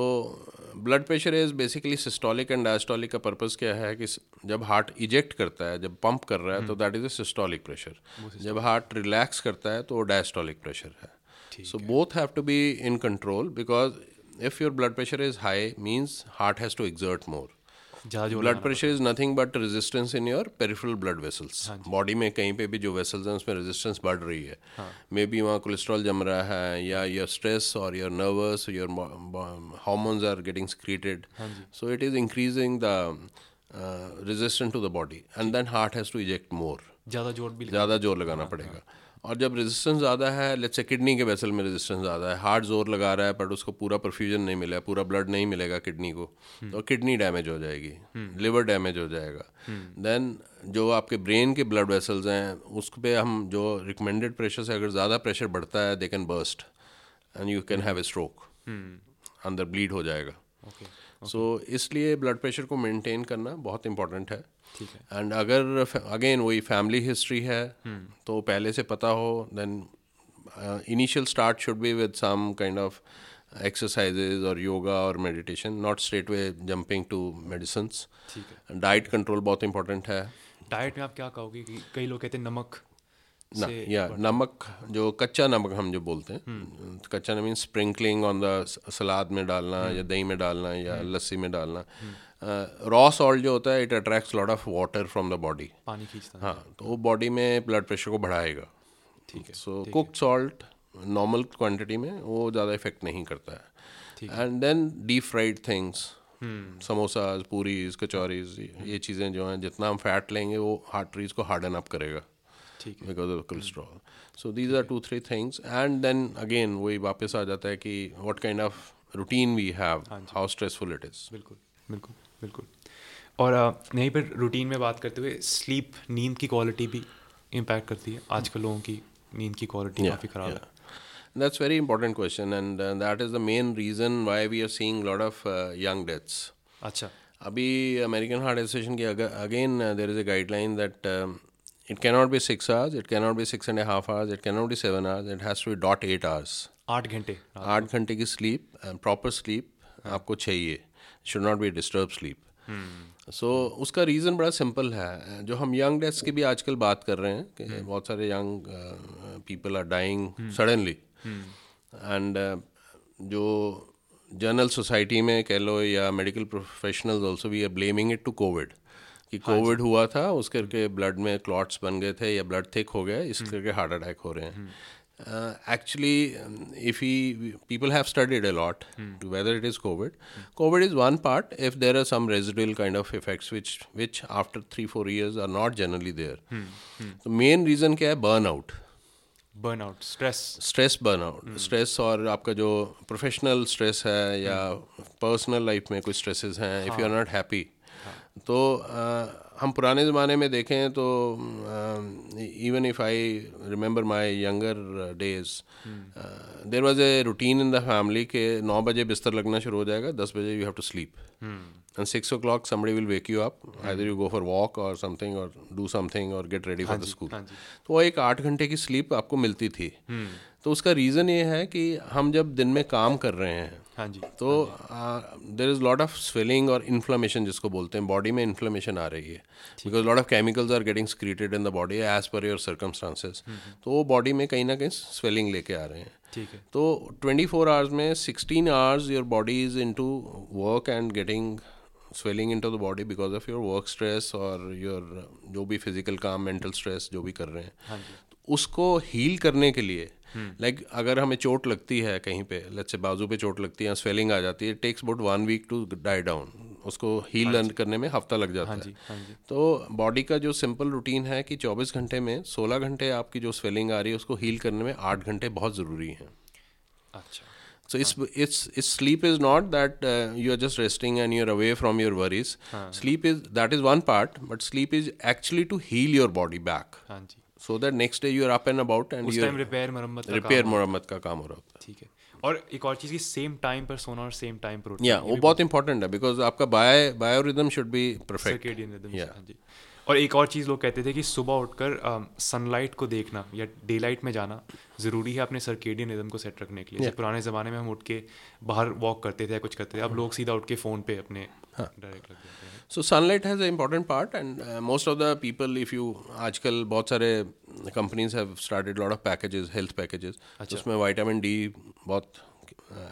blood pressure is basically systolic and diastolic का पर्पज़ क्या है कि जब हार्ट इजेक्ट करता है जब पंप कर रहा है तो that is a systolic pressure जब हार्ट रिलैक्स करता है तो वो डायस्टोलिक प्रेशर है। So both have to be in control because if your blood pressure is high means heart has to exert more blood pressure is nothing but resistance in your peripheral blood vessels body में कहीं पे भी जो vessels हैं उसमें resistance बढ़ रही है। मे बी वहाँ कोलेस्ट्रॉल जम रहा है या योर स्ट्रेस और your nervous your hormones are getting secreted so it is increasing the resistant to the body and then heart has to eject more ज़्यादा ज़ोर भी ज़्यादा ज़ोर लगाना हाँ, पड़ेगा। हाँ। और जब रेजिस्टेंस ज़्यादा है लेट्स से किडनी के वेसल में रेजिस्टेंस ज़्यादा है हार्ट ज़ोर लगा रहा है बट उसको पूरा परफ्यूजन नहीं मिला पूरा ब्लड नहीं मिलेगा किडनी को हम्म। तो किडनी डैमेज हो जाएगी लिवर हम्म। डैमेज हो जाएगा देन हम्म। जो आपके ब्रेन के ब्लड वेसल्स हैं उस पर हम जो रिकमेंडेड प्रेशर से अगर ज़्यादा प्रेशर बढ़ता है they can burst and you can have a stroke अंदर ब्लीड हो जाएगा सो so, इसलिए ब्लड प्रेशर को मेंटेन करना बहुत इंपॉर्टेंट है एंड अगर अगेन वही फैमिली हिस्ट्री है hmm. तो पहले से पता हो then initial start should be with some kind of exercises और योगा और meditation not straight way jumping to medicine diet control बहुत इंपॉर्टेंट है डाइट में आप क्या कहोगे कि कई लोग कहते हैं नमक ना या नमक जो कच्चा नमक हम जो बोलते हैं हम्म। कच्चा नमक स्प्रिंकलिंग ऑन द सलाद में डालना या हम्म। दही में डालना या हम्म। लस्सी में डालना रॉ सॉल्ट जो होता है it attracts lot of water from the body पानी खींचता हाँ। तो वो बॉडी में ब्लड प्रेशर को बढ़ाएगा। ठीक है so cook salt normal quantity में वो ज़्यादा इफ़ेक्ट नहीं करता है। And then deep fried things samosas puris kachoris ये चीज़ें जो हैं जितना हम फैट लेंगे वो हार्टरीज को हार्डन अप करेगा। Because of cholesterol so these are two three things and then again वही वापस आ जाता है कि what kind of routine we have how stressful it is बिल्कुल बिल्कुल। बिल्कुल और यहीं पर रूटीन में बात करते हुए स्लीप नींद की क्वालिटी भी इम्पैक्ट करती है आजकल लोगों की नींद की क्वालिटी काफ़ी ख़राब है That's very important question, and uh, that is the main reason why we are seeing a lot of uh, young deaths. अच्छा अभी अमेरिकन हार्ट एसोसिएशन की again there is a guideline that It cannot be six hours. It cannot be six and a half hours. It cannot be seven hours. It has to be dot eight hours. आठ घंटे आठ घंटे की sleep proper sleep आपको चाहिए should not be disturb sleep so उसका reason बड़ा simple है। जो हम यंग डेथ्स की भी आजकल बात कर रहे हैं कि hmm. बहुत सारे young people are dying suddenly and जो जर्नल सोसाइटी में कह लो या medical professionals also we are blaming it to covid कि कोविड हाँ हुआ था उस करके ब्लड में क्लॉट्स बन गए थे या ब्लड थिक हो गया इस हम्म। करके हार्ट अटैक हो रहे हैं। Actually if he people have studied a lot to whether it is covid covid is one part if there are some residual kind of effects which which after three four years are not generally there तो main reason क्या है burn out stress stress burn stress और आपका जो professional stress है या personal. Life में कुछ स्ट्रेसेस हैं if you are not happy तो हम पुराने ज़माने में देखें तो even if I remember my younger days there was a routine in the family के नौ बजे बिस्तर लगना शुरू हो जाएगा दस बजे you have to sleep and six o'clock somebody will wake you up either you go for walk or something or do something or get ready for the school तो वो एक आठ घंटे की स्लीप आपको मिलती थी। hmm. तो उसका रीज़न ये है कि हम जब दिन में काम कर रहे हैं हाँ जी। तो there is lot of swelling और इन्फ्लामेशन जिसको बोलते हैं। बॉडी में इन्फ्लामेशन आ रही है। Because lot of chemicals are getting secreted in the body as per your circumstances तो वो बॉडी में कहीं ना कहीं स्वेलिंग लेके आ रहे हैं। ठीक है। तो ट्वेंटी फोर आवर्स में sixteen hours your body is in to work and getting swelling in to the body because of your work stress और योर जो भी फ़िज़िकल काम मेंटल स्ट्रेस जो भी कर रहे हैं। हाँ तो उसको हील करने के लिए लाइक like, अगर हमें चोट लगती है कहीं पे लेट्स से बाजू पे चोट लगती है स्वेलिंग आ जाती है takes about one week to die down उसको हील हाँ करने में हफ़्ता लग जाता हाँ जी, है हाँ जी. तो बॉडी का जो सिंपल रूटीन है कि 24 घंटे में 16 घंटे आपकी जो स्वेलिंग आ रही है उसको हील करने में आठ घंटे बहुत ज़रूरी हैं अच्छा So it's it's it's sleep is not that uh, you are just resting and you're away from your worries. हाँ. Sleep is that is one part, but sleep is actually to heal your body back. हाँ जी. So that next day you are up and about and उस time repair मरम्मत repair मरम्मत का काम हो रहा होता है। ठीक है। और एक और चीज़ की सेम टाइम पर सोना और सेम टाइम पर या वो बहुत इंपॉर्टेंट है बिकॉज़ आपका bi bio rhythm should be perfect circadian rhythm हाँ जी। और एक और चीज़ लोग कहते थे कि सुबह उठकर सनलाइट को देखना या डे लाइट में जाना ज़रूरी है अपने सर्केडियन रिदम को सेट रखने के लिए। yeah. पुराने ज़माने में हम उठ के बाहर वॉक करते थे या कुछ करते थे अब लोग सीधा उठ के फ़ोन पे अपने डायरेक्ट लग जाते हैं। So sunlight has a important part and most of the people if you आजकल बहुत सारे companies have started lot of packages health packages उसमें वाइटामिन डी बहुत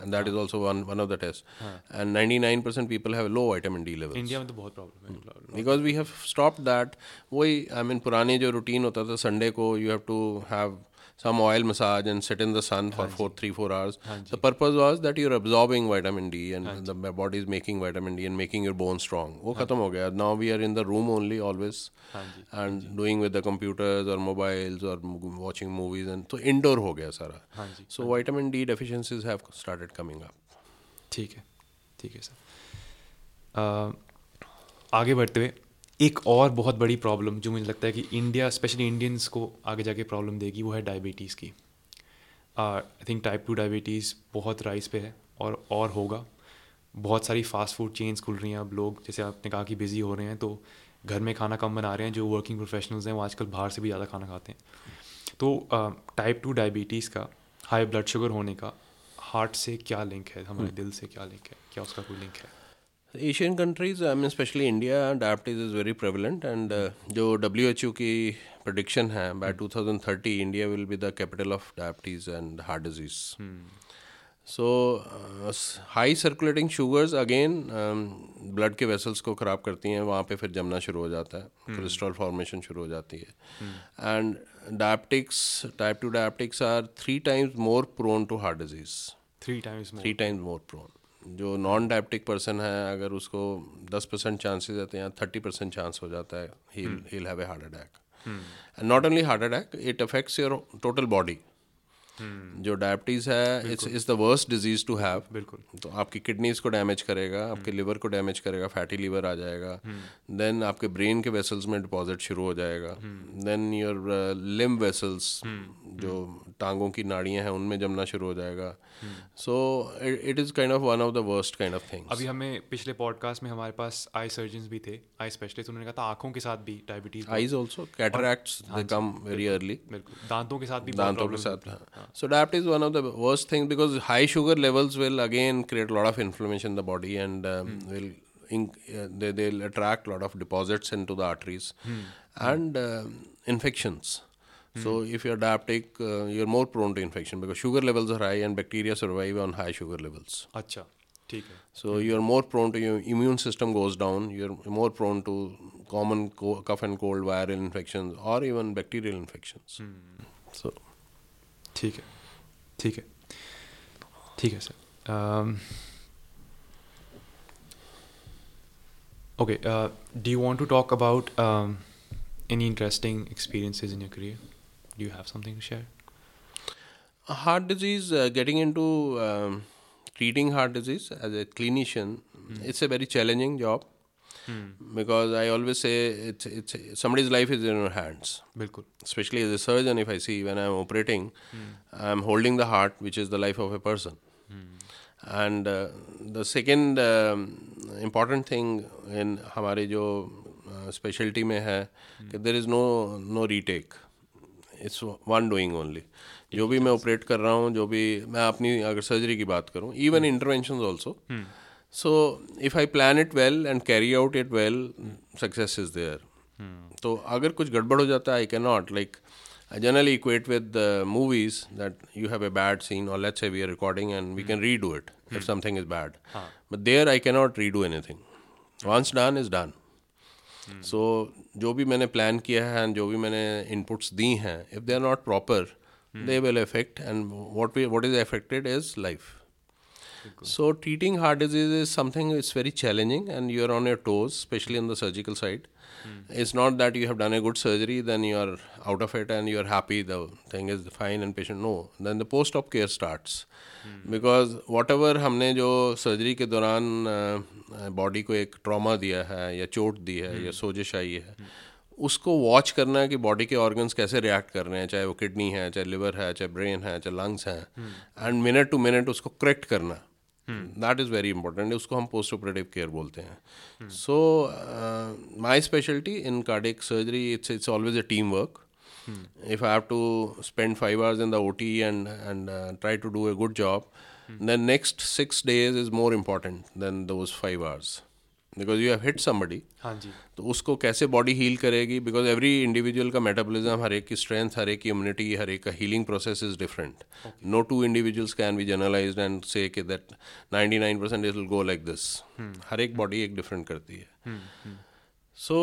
and that is also one one of the tests. and 99% people have low vitamin d levels. India में तो बहुत problem है। Because we have stopped that. वही I mean पुराने जो routine होता था संडे को you have to have some oil massage and sit in the sun for four, three, four hours. The purpose was that you're absorbing vitamin D and the body is making vitamin D and making your bones strong. वो खत्म हो गया. Now we are in the room only always and doing with the computers or mobiles or watching movies and so indoor हो गया सारा. So vitamin D deficiencies have started coming up. ठीक है, ठीक है सर. आगे बढ़ते हुए एक और बहुत बड़ी प्रॉब्लम जो मुझे लगता है कि इंडिया स्पेशली इंडियंस को आगे जाके प्रॉब्लम देगी वो है डायबिटीज़ की। I think type two diabetes बहुत राइस पे है और और होगा। बहुत सारी फास्ट फ़ूड चेन्स खुल रही हैं अब लोग। जैसे आपने कहा कि बिज़ी हो रहे हैं तो घर में खाना कम बना रहे हैं जो वर्किंग प्रोफेशनल्स हैं वो आजकल बाहर से भी ज़्यादा खाना खाते हैं। तो टाइप टू डायबिटीज़ का हाई ब्लड शुगर होने का हार्ट से क्या लिंक है? हमारे hmm. दिल से क्या लिंक है? क्या उसका कोई लिंक है? Asian countries I mean specially India diabetes is very prevalent and जो डब्ल्यू एच ओ की प्रडिक्शन है by two thousand thirty India will be the capital of diabetes and heart disease so high circulating sugars again blood के vessels को ख़राब करती हैं वहाँ पे फिर जमना शुरू हो जाता है कोलेस्ट्रॉल hmm. फॉर्मेशन शुरू हो जाती है। And diabetics type two diabetics are three times more prone to heart disease three times three times more prone जो नॉन डायबिटिक पर्सन है अगर उसको दस परसेंट चांसेज रहते हैं थर्टी परसेंट चांस हो जाता है he have a heart attack and not only heart attack it affects your total body जो डायबिटीज़ है it's is the worst disease to have बिल्कुल। तो आपकी किडनीज को डैमेज करेगा आपके लिवर hmm. को डैमेज करेगा फैटी लिवर आ जाएगा। Then hmm. आपके ब्रेन के वेसल्स में डिपॉजिट शुरू हो जाएगा। देन योर लिम वेसल्स जो टांगों की नाड़ियाँ हैं उनमें जमना शुरू हो जाएगा। So it is kind of one of the worst kind of things अभी हमें पिछले पॉडकास्ट में हमारे पास आई सर्जन भी थे आई स्पेशलिस्ट उन्होंने कहा था आँखों के साथ भी diabetes eyes also cataracts they come very early बिल्कुल दांतों के साथ भी दांतों के साथ so diabetes is one of the worst things because high sugar levels will again create a lot of inflammation in the body and um, mm. will uh, they, they'll attract a lot of deposits into the arteries mm. and uh, infections so if you're diabetic uh, you're more prone to infection because sugar levels are high and bacteria survive on high sugar levels Acha. So you're more prone to your immune system goes down. You're more prone to common co- cough and cold viral infections or even bacterial infections. Hmm. So ठीक है ठीक है ठीक है sir okay uh, do you want to talk about um, any interesting experiences in your career do you have something to share heart disease uh, getting into um, treating heart disease as a clinician mm. it's a very challenging job Hmm. Because I always say it's it's somebody's life is in your hands. Bilkul. Especially as a surgeon, if I see when I'm operating, hmm. I'm holding the heart, which is the life of a person. Hmm. And uh, the second um, important thing in हमारे जो speciality uh, में है कि there is no no retake it's one doing only जो भी मैं operate कर रहा हूँ जो भी मैं अपनी अगर सर्जरी की बात करूँ even intervention also so if I plan it well and carry out it well success is there तो अगर कुछ गड़बड़ हो जाता है I can not like I generally equate with movies that you have a bad scene और let's we are recording and we can redo it if something is bad but there I can not redo anything once done is done so जो भी मैंने plan किया है and जो भी मैंने inputs दी हैं if they are not proper they will effect and what we what is affected is life so treating heart disease is something is very challenging and you are on your toes specially in the surgical side is not that you have done a good surgery then you are out of it and you are happy the thing is fine and patient no then the post of care start because whatever हमने जो surgery के दौरान body को एक trauma दिया है या चोट दी है या सोजिश आई है उसको वॉच करना है कि बॉडी के ऑर्गन्स कैसे रिएक्ट कर रहे हैं चाहे वो किडनी है चाहे लिवर है चाहे ब्रेन है चाहे लंग्स हैं एंड मिनट टू मिनट उसको करेक्ट करना. दैट इज़ वेरी इंपॉर्टेंट उसको हम पोस्ट ऑपरेटिव केयर बोलते हैं so my speciality in cardiac surgery it's it's always a team work if I have to spend 5 hours in the OT and and uh, try to do a good job, hmm. then next 6 days is more important than those 5 hours. Because you have hit somebody हाँ जी। तो उसको कैसे body heal करेगी? Because every individual का metabolism हर एक की स्ट्रेंथ हर एक की इम्यूनिटी हर एक का healing process is different no two individuals can be generalise and say के that ninety nine percent is go like this हर एक बॉडी एक डिफरेंट करती है। So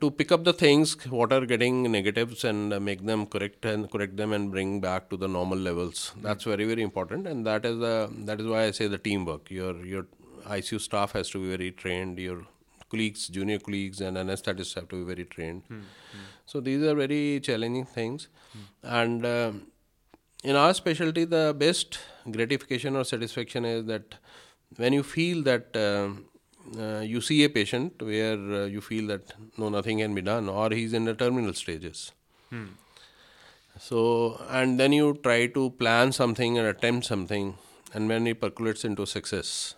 to pick up the things what are getting negative and make them correct and correct them and bring back to the normal levels that's very very important and that is that is why I say the team work your your the teamwork. Your your ICU staff has to be very trained. Your colleagues, junior colleagues, and anesthetists have to be very trained. Hmm, hmm. So these are very challenging things, hmm. and uh, in our specialty, the best gratification or satisfaction is that when you feel that. Uh, uh, you see a patient where uh, you feel that no nothing can be done or he's in the terminal stages hmm. so and then you try to plan something and attempt something and when it percolates into success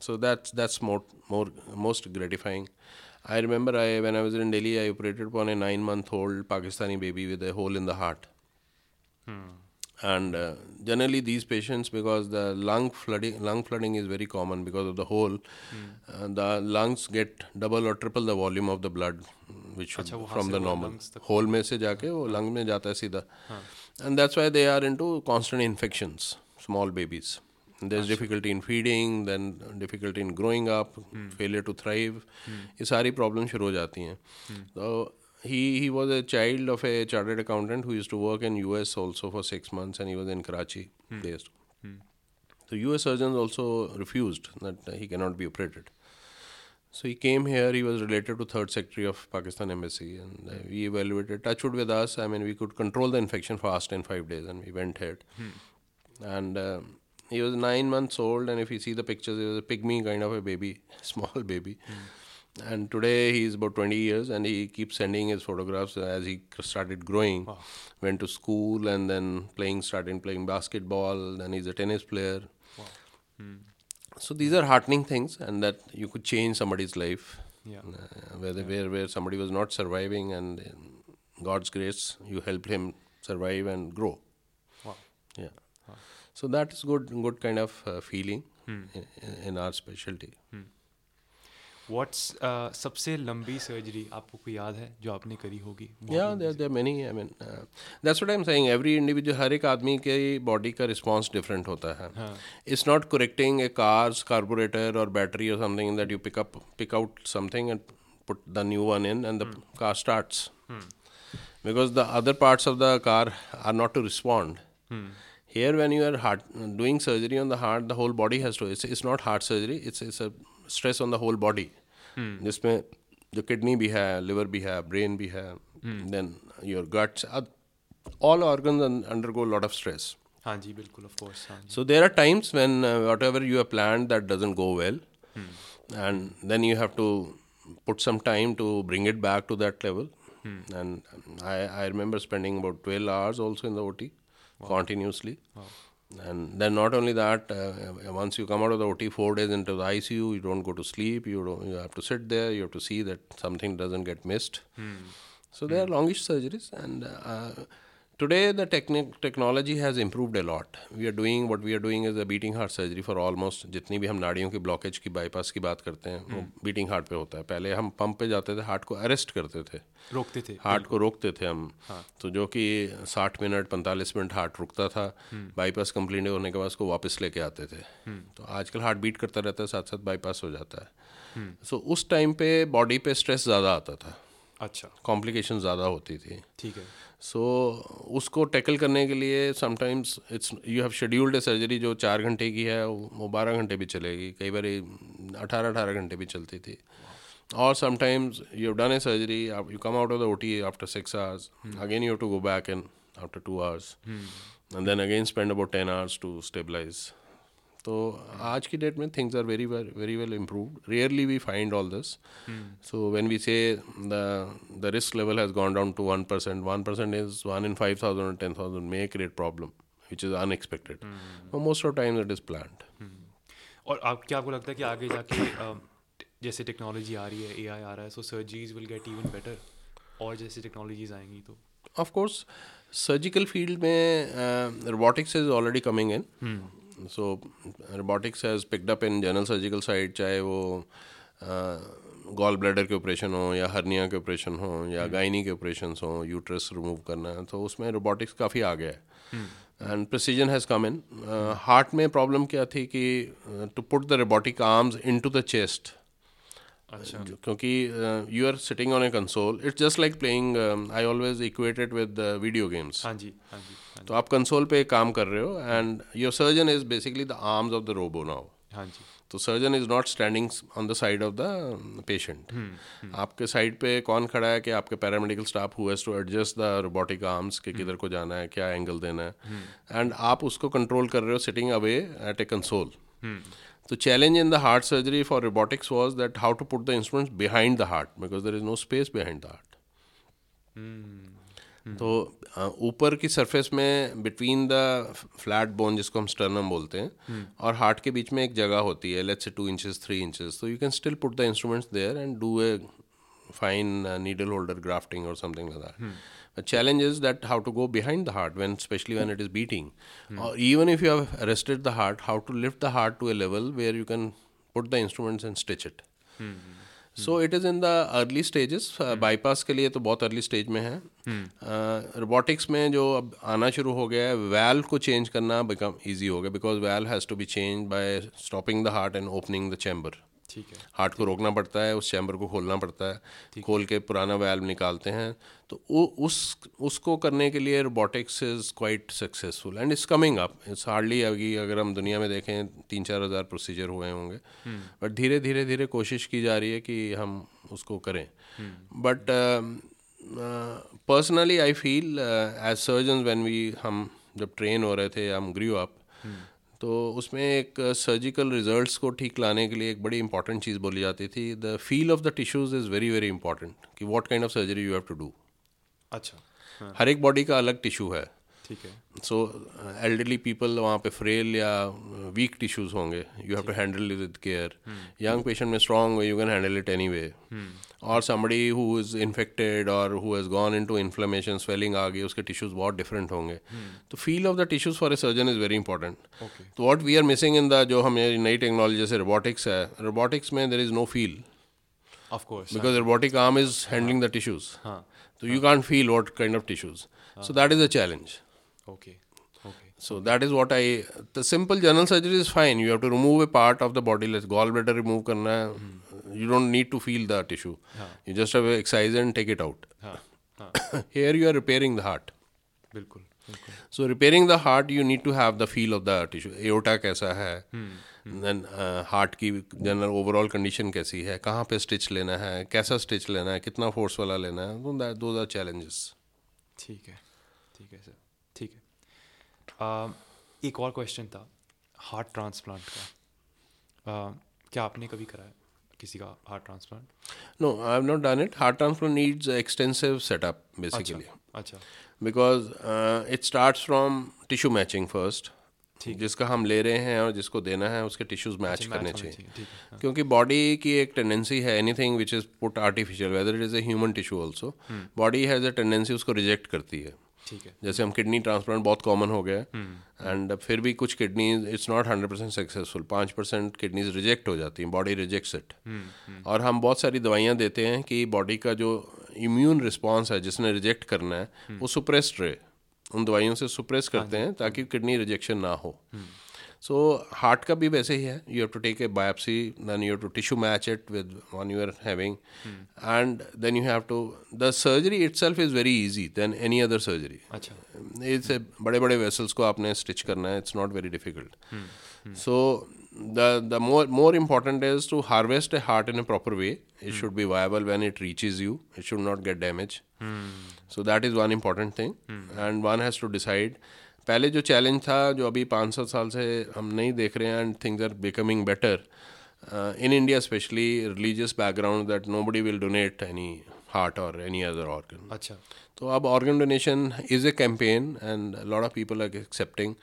so that's that's more more most gratifying. I remember i when i was in delhi i operated upon a 9 month old pakistani baby with a hole in the heart. Hmm. and uh, generally these patients because the lung flooding lung flooding is very common because of the hole hmm. uh, the lungs get double or triple the volume of the blood which should, Achha, from the normal hole mein se jaake wo lung mein jata hai seedha. And that's why they are into constant infections small babies there's difficulty in feeding then difficulty in growing up hmm. failure to thrive ये सारी problem शुरू हो जाती हैं तो he he was a child of a chartered accountant who used to work in US also for six months and he was in Karachi hmm. based. Hmm. So US surgeons also refused that he cannot be operated. So he came here. He was related to third secretary of Pakistan embassy, and uh, we evaluated. Touchwood with us. I mean, we could control the infection fast in five days, and we went ahead. Hmm. And uh, he was nine months old, and if you see the pictures, he was a pygmy kind of a baby, [LAUGHS] small baby. Mm. And today he's about 20 years, and he keeps sending his photographs as he started growing. Wow. Went to school, and then playing, started playing basketball. Then he's a tennis player. Wow. Mm. So these are heartening things, and that you could change somebody's life. Yeah. Uh, where, yeah. where where somebody was not surviving, and God's grace, you helped him survive and grow. Wow. Yeah. So that is good, good kind of uh, feeling hmm. in, in our specialty. Hmm. What's uh, सबसे लंबी surgery आपको कोई याद है जो आपने करी होगी Yeah, there there are many. I mean, uh, that's what I'm saying. Every individual, हर एक आदमी के body का response different होता है. हाँ. It's not correcting a car's carburetor or battery or something that you pick up, pick out something and put the new one in, and the hmm. car starts. Hmm. Because the other parts of the car are not to respond. Hmm. here when you are heart, doing surgery on the heart the whole body has to it's, it's not heart surgery it's it's a stress on the whole body hmm. जिसमें जो kidney भी है liver भी है brain भी है then your guts all organs undergo a lot of stress हाँ जी बिल्कुल of course so there are times when uh, whatever you have planned that doesn't go well hmm. and then you have to put some time to bring it back to that level hmm. and I, I remember spending about 12 hours also in the OT wow. continuously. Wow. And then not only that, uh, once you come out of the OT four days into the ICU, you don't go to sleep. You don't. You have to sit there. You have to see that something doesn't get missed. Hmm. So they are hmm. longish surgeries, and uh, today the techni- technology has improved a lot. We are doing what we are doing is a beating heart surgery for almost जितनी भी हम नाड़ियों की blockage की bypass की बात करते हैं वो बीटिंग hmm. हार्ट पे होता है। पहले हम पंप पे जाते थे हार्ट को अरेस्ट करते थे। रोकते थे। हार्ट को रोकते थे हम। हाँ. तो जो कि साठ मिनट पैंतालीस मिनट हार्ट रुकता था बाईपास hmm. कंप्लीट होने के बाद उसको वापस लेके आते थे। hmm. तो आजकल हार्ट बीट करता रहता है साथ साथ बाईपास हो जाता है। सो उस टाइम पे बॉडी पे स्ट्रेस ज़्यादा आता था। अच्छा। कॉम्प्लिकेशन ज़्यादा होती थी। ठीक है। सो so, उसको टैकल करने के लिए sometimes it's you have scheduled a surgery जो चार घंटे की है वो बारह घंटे भी चलेगी। कई बार अठारह अठारह घंटे भी चलती थी। और sometimes you have done a surgery you come out of the O T after six hours again you have to go back in after two hours and then again spend about ten hours to stabilise तो आज की date में things are very very well improve rarely we find all this so when we say the risk level has gone down to one percent one percent is one in five thousand ten thousand may create problem which is unexpected most of time it is planned और आप क्या आपको लगता है कि आगे जाके जैसे टेक्नोलॉजी आ रही है एआई आ रहा है so surgeries will get even better और जैसे टेक्नोलॉजीज़ आएँगी तो? ऑफ़ कोर्स सर्जिकल फ़ील्ड में robotics is already coming in so robotics has picked up in general surgical side चाहे वो गॉल ब्लैडर के ऑपरेशन हो या हर्निया के ऑपरेशन हो या गाइनी के ऑपरेशन हो यूट्रस रिमूव करना है तो उसमें रोबोटिक्स काफ़ी आ गया है and precision has come in heart में प्रॉब्लम क्या थी कि to put the robotic arms into the chest अच्छा। क्योंकि you are sitting on a console it's just like playing I always equated with video games हाँ जी हाँ जी। तो आप कंसोल पे काम कर रहे हो and your surgeon is basically the arms of the robo now हाँ जी। तो surgeon is not standing on the side of the patient आपके साइड पे कौन खड़ा है कि आपके पैरामेडिकल स्टाफ हुआ to adjust the robotic arms कि किधर को जाना है क्या एंगल देना है। And hmm. आप उसको कंट्रोल कर रहे हो sitting away at a console तो challenge in the heart surgery for robotics was that how to put the instruments behind the heart because there is no space behind the heart. तो ऊपर की surface में between the flat bone जिसको हम sternum बोलते हैं हम्म। और heart के बीच में एक जगह होती है let's two inches three inches तो you can still put the instruments there and do a fine needle holder grafting और समथिंग लगा challenge is that how to go behind the heart when specially when it is beating और even if you have rested the heart how to lift the heart to a level where you can put the instruments and stitch it so it is in the early stages bypass के लिए तो बहुत early stage में है। Robotics hmm. uh, में जो अब आना शुरू हो गया है वैल को चेंज करना बिकम ईजी हो गया because valve has to be change by stopping the heart and opening the chamber ठीक है। हार्ट को रोकना पड़ता है उस चैम्बर को खोलना पड़ता है खोल के पुराना वैल्व निकालते हैं। तो वो उस उसको करने के लिए robotics is quite successful and it's coming up it's hardly अभी अगर हम दुनिया में देखें तीन चार हज़ार प्रोसीजर हुए होंगे। बट हम्म। धीरे धीरे धीरे कोशिश की जा रही है कि हम उसको करें। But personally I feel as surgeon when we हम जब ट्रेन हो रहे थे हम ग्रीव अप तो उसमें एक सर्जिकल रिजल्ट्स को ठीक लाने के लिए एक बड़ी इंपॉर्टेंट चीज़ बोली जाती थी the feel of the tissues is very very important कि what kind of surgery you have to do अच्छा हाँ. हर एक बॉडी का अलग टिश्यू है ठीक है सो एल्डरली पीपल वहाँ पे फ्रेल या वीक टिश्यूज होंगे you have to handle with care young patient में strong you can handle it any way और समबड़ी हु इज़ इन्फेक्टेड और who has gone into inflammation swelling आ गई उसके tissues बहुत डिफरेंट होंगे hmm. तो feel of the tissues for a surgeon is very important तो what we are missing in the जो हमें नई टेक्नोलॉजी जैसे रोबोटिक्स है रोबोटिक्स में there is no feel Of course. Because हाँ. robotic arm is handling the tissues. हाँ. So you can't feel what kind of tissues. So that is a challenge. Okay. Okay. So that is what I. The simple general surgery is fine. You have to remove a part of the body. Let's gallbladder remove karna. Hmm. You don't need to feel the tissue. हाँ. You just have to excise and take it out. हाँ. हाँ. Here you are repairing the heart. बिल्कुल So repairing the heart, you need to have the feel of the tissue. Aorta कैसा है? Then heart की general overall condition कैसी है कहाँ पे स्टिच लेना है कैसा स्टिच लेना है कितना फोर्स वाला लेना है दो आर चैलेंजेस ठीक है है है एक और क्वेश्चन था हार्ट ट्रांसप्लांट का। Uh, क्या आपने कभी कराया किसी का heart transplant no I have not done it heart transplant needs extensive setup basically अच्छा because it starts from tissue matching first जिसका हम ले रहे हैं और जिसको देना है उसके टिश्यूज मैच अच्छा, करने चाहिए। हाँ। क्योंकि बॉडी की एक टेंडेंसी है anything which is put artificial whether it is a human tissue also body has a tendency उसको रिजेक्ट करती है। ठीक है। जैसे हम किडनी ट्रांसप्लांट बहुत कॉमन हो गया है। एंड फिर भी कुछ kidney it's not hundred percent successful पाँच परसेंट किडनीज रिजेक्ट हो जाती हैं बॉडी रिजेक्ट इट और हम बहुत सारी दवाइयाँ देते हैं कि बॉडी का जो इम्यून रिस्पॉन्स है जिसने रिजेक्ट करना है हम्म। वो सुप्रेस्ड रहे। उन दवाइयों से सुप्रेस करते हाँ हैं ताकि किडनी रिजेक्शन ना हो। सो हार्ट का भी वैसे ही है. You have to take a biopsy then you have to tissue match it with on you are having and then you have to the surgery itself is very easy than any other surgery अच्छा. It's बड़े बड़े vessels को आपने stitch करना है. It's not very difficult so the the more more important is to harvest a heart in a proper way it should be viable when it reach is you it should not get damage so that is one important thing and one has to decide पहले जो challenge था जो अभी पाँच सौ साल से हम नहीं देख रहे हैं and things are becoming better in India especially religious background that nobody will donate any heart और एनी अदर ऑर्गन अच्छा। तो अब organ donation is a campaign and lot of people are accepting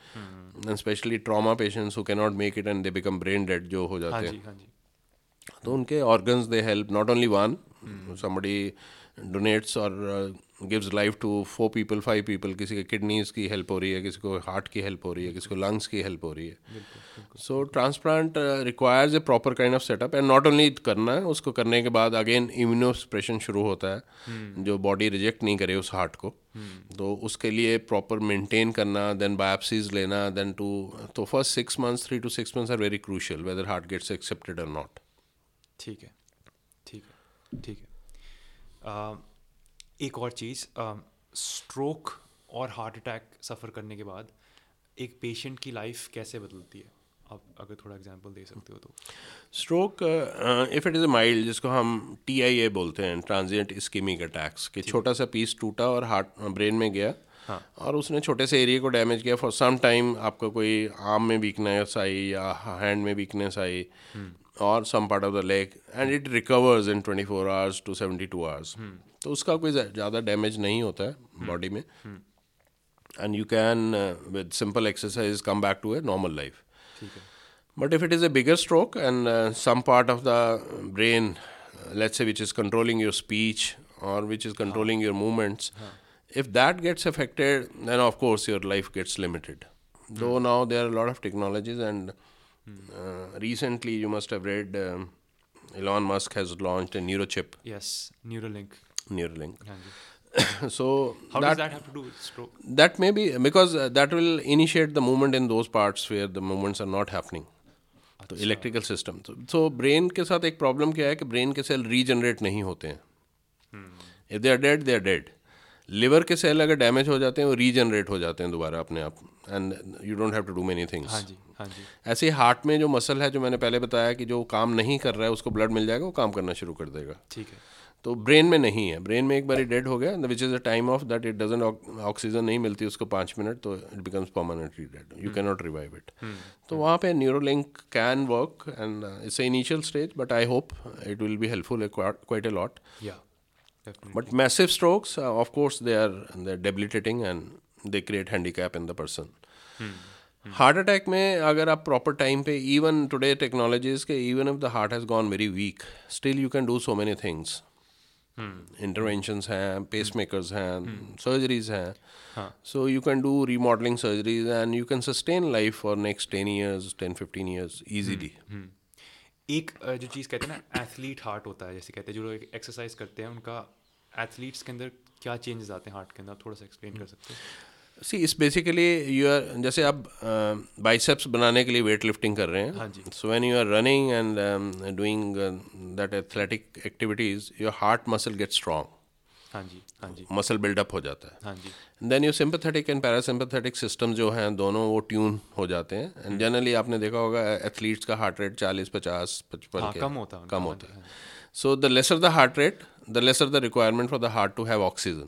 and especially trauma patients who can not make it and they become brain dead जो हो हाँ जाते हैं हाँ। जी तो उनके organs they help not only one somebody donates और gives life to four people five people किसी के किडनीज की हेल्प हो रही है किसी को हार्ट की हेल्प हो रही है किसी को लंग्स की हेल्प हो रही है। So transplant requires a proper kind of setup and not only करना है उसको करने के बाद अगेन इम्यूनोस्प्रेशन शुरू होता है। जो बॉडी रिजेक्ट नहीं करे उस हार्ट को। तो उसके लिए प्रॉपर मेंटेन करना देन बायोप्सीज लेना देन टू तो first six months three two six months are very crucial whether heart gets accepted और नॉट ठीक है ठीक है ठीक है। एक और चीज़ स्ट्रोक और हार्ट अटैक सफ़र करने के बाद एक पेशेंट की लाइफ कैसे बदलती है? आप अगर थोड़ा एग्जांपल दे सकते हो तो। Stroke if it is a mild जिसको हम टी आई ए बोलते हैं ट्रांजिएंट इस्कीमिक अटैक्स कि छोटा सा पीस टूटा और हार्ट ब्रेन में गया हाँ। और उसने छोटे से एरिया को डैमेज किया फॉर सम टाइम आपका कोई आर्म में वीकनेस आई या हैंड में वीकनेस आई और some part of the leg and it recovers in 24 hours to 72 hours तो उसका कोई ज़्यादा डैमेज नहीं होता है hmm. बॉडी में। And you can with simple exercise come back to a normal life but if it is a bigger stroke and some part of the brain lets which is controlling your speech और which is controlling your movements if that gets affected than of course your life gets limited though now they are lot of technologies and uh, recently you must have read um, Elon Musk has launched a neurochip, Neuralink Neuralink. हाँ जी so does that that have to do with stroke that may be because uh, that will initiate the movement in those parts where the movements are not happening. तो electrical system तो so brain के साथ एक problem क्या है कि brain के cell regenerate नहीं होते हैं if they are dead they are dead liver के सेल अगर डैमेज हो जाते हैं वो रीजनरेट हो जाते हैं दोबारा अपने आप and you don't have to do many things हाँ जी हाँ जी। ऐसे ही हार्ट में जो मसल है जो मैंने पहले बताया कि जो काम नहीं कर रहा है उसको ब्लड मिल जाएगा वो काम करना शुरू कर देगा। ठीक है। तो ब्रेन में नहीं है। ब्रेन में एक बार डेड हो गया which is a time of that it doesn't oxygen नहीं मिलती उसको पाँच मिनट तो it becomes permanently dead you can not revive it तो वहाँ पे Neuralink can work and it's initial stage but I hope it will be helpful quite a lot but massive strokes of course they are they are debilitating and they create handicap in the person heart attack में अगर आप proper time पे even today technologies के even if the heart has gone very weak still you can do so many things interventions हैं pace makers हैं surgeries हैं. हाँ. So you can do remodelling surgeries and you can sustain life for next ten years ten fifteen years easily एक जो चीज़ कहते हैं ना एथलीट हार्ट होता है जैसे कहते हैं जो लोग एक्सरसाइज करते हैं उनका एथलीट्स के अंदर क्या चेंजेस आते हैं हार्ट के अंदर? थोड़ा सा एक्सप्लेन कर सकते हैं? सी इस बेसिकली यू आर जैसे आप बाइसेप्स बनाने के लिए वेट लिफ्टिंग कर रहे हैं हाँ जी। So when you are running and doing that athletic activities your heart muscle get strong हाँ जी हाँ जी। मसल बिल्डअप हो जाता है। हाँ जी। Then your sympathetic and parasympathetic system जो हैं दोनों वो ट्यून हो जाते हैं। एंड जनरली आपने देखा होगा एथलीट्स का हार्ट रेट चालीस पचास पचपन हाँ के कम होता है कम होता हाँ। So the lesser the heart rate the lesser the requirement for the heart to have oxygen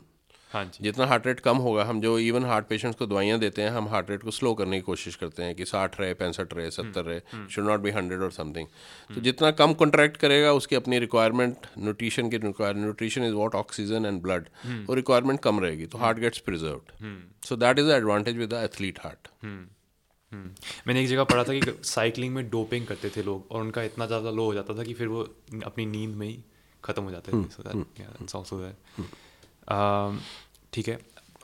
हाँ जी। जितना हार्ट रेट कम होगा हम जो इवन हार्ट पेशेंट्स को दवाइयाँ देते हैं हम हार्ट रेट को स्लो करने की कोशिश करते हैं कि साठ रहे पैंसठ रहे सत्तर रहे शुड नॉट बी हंड्रेड और समथिंग तो जितना कम कॉन्ट्रैक्ट करेगा उसकी अपनी रिक्वायरमेंट न्यूट्रिशन की nutrition is what oxygen and blood वो रिक्वायरमेंट कम रहेगी तो heart gets preserve so that is the advantage with the athlete heart hmm. मैंने एक जगह पढ़ा था कि साइकिलिंग में डोपिंग करते थे लोग और उनका इतना ज़्यादा लो हो जाता था कि फिर वो अपनी नींद में ही ख़त्म हो जाते थे। Um, ठीक है।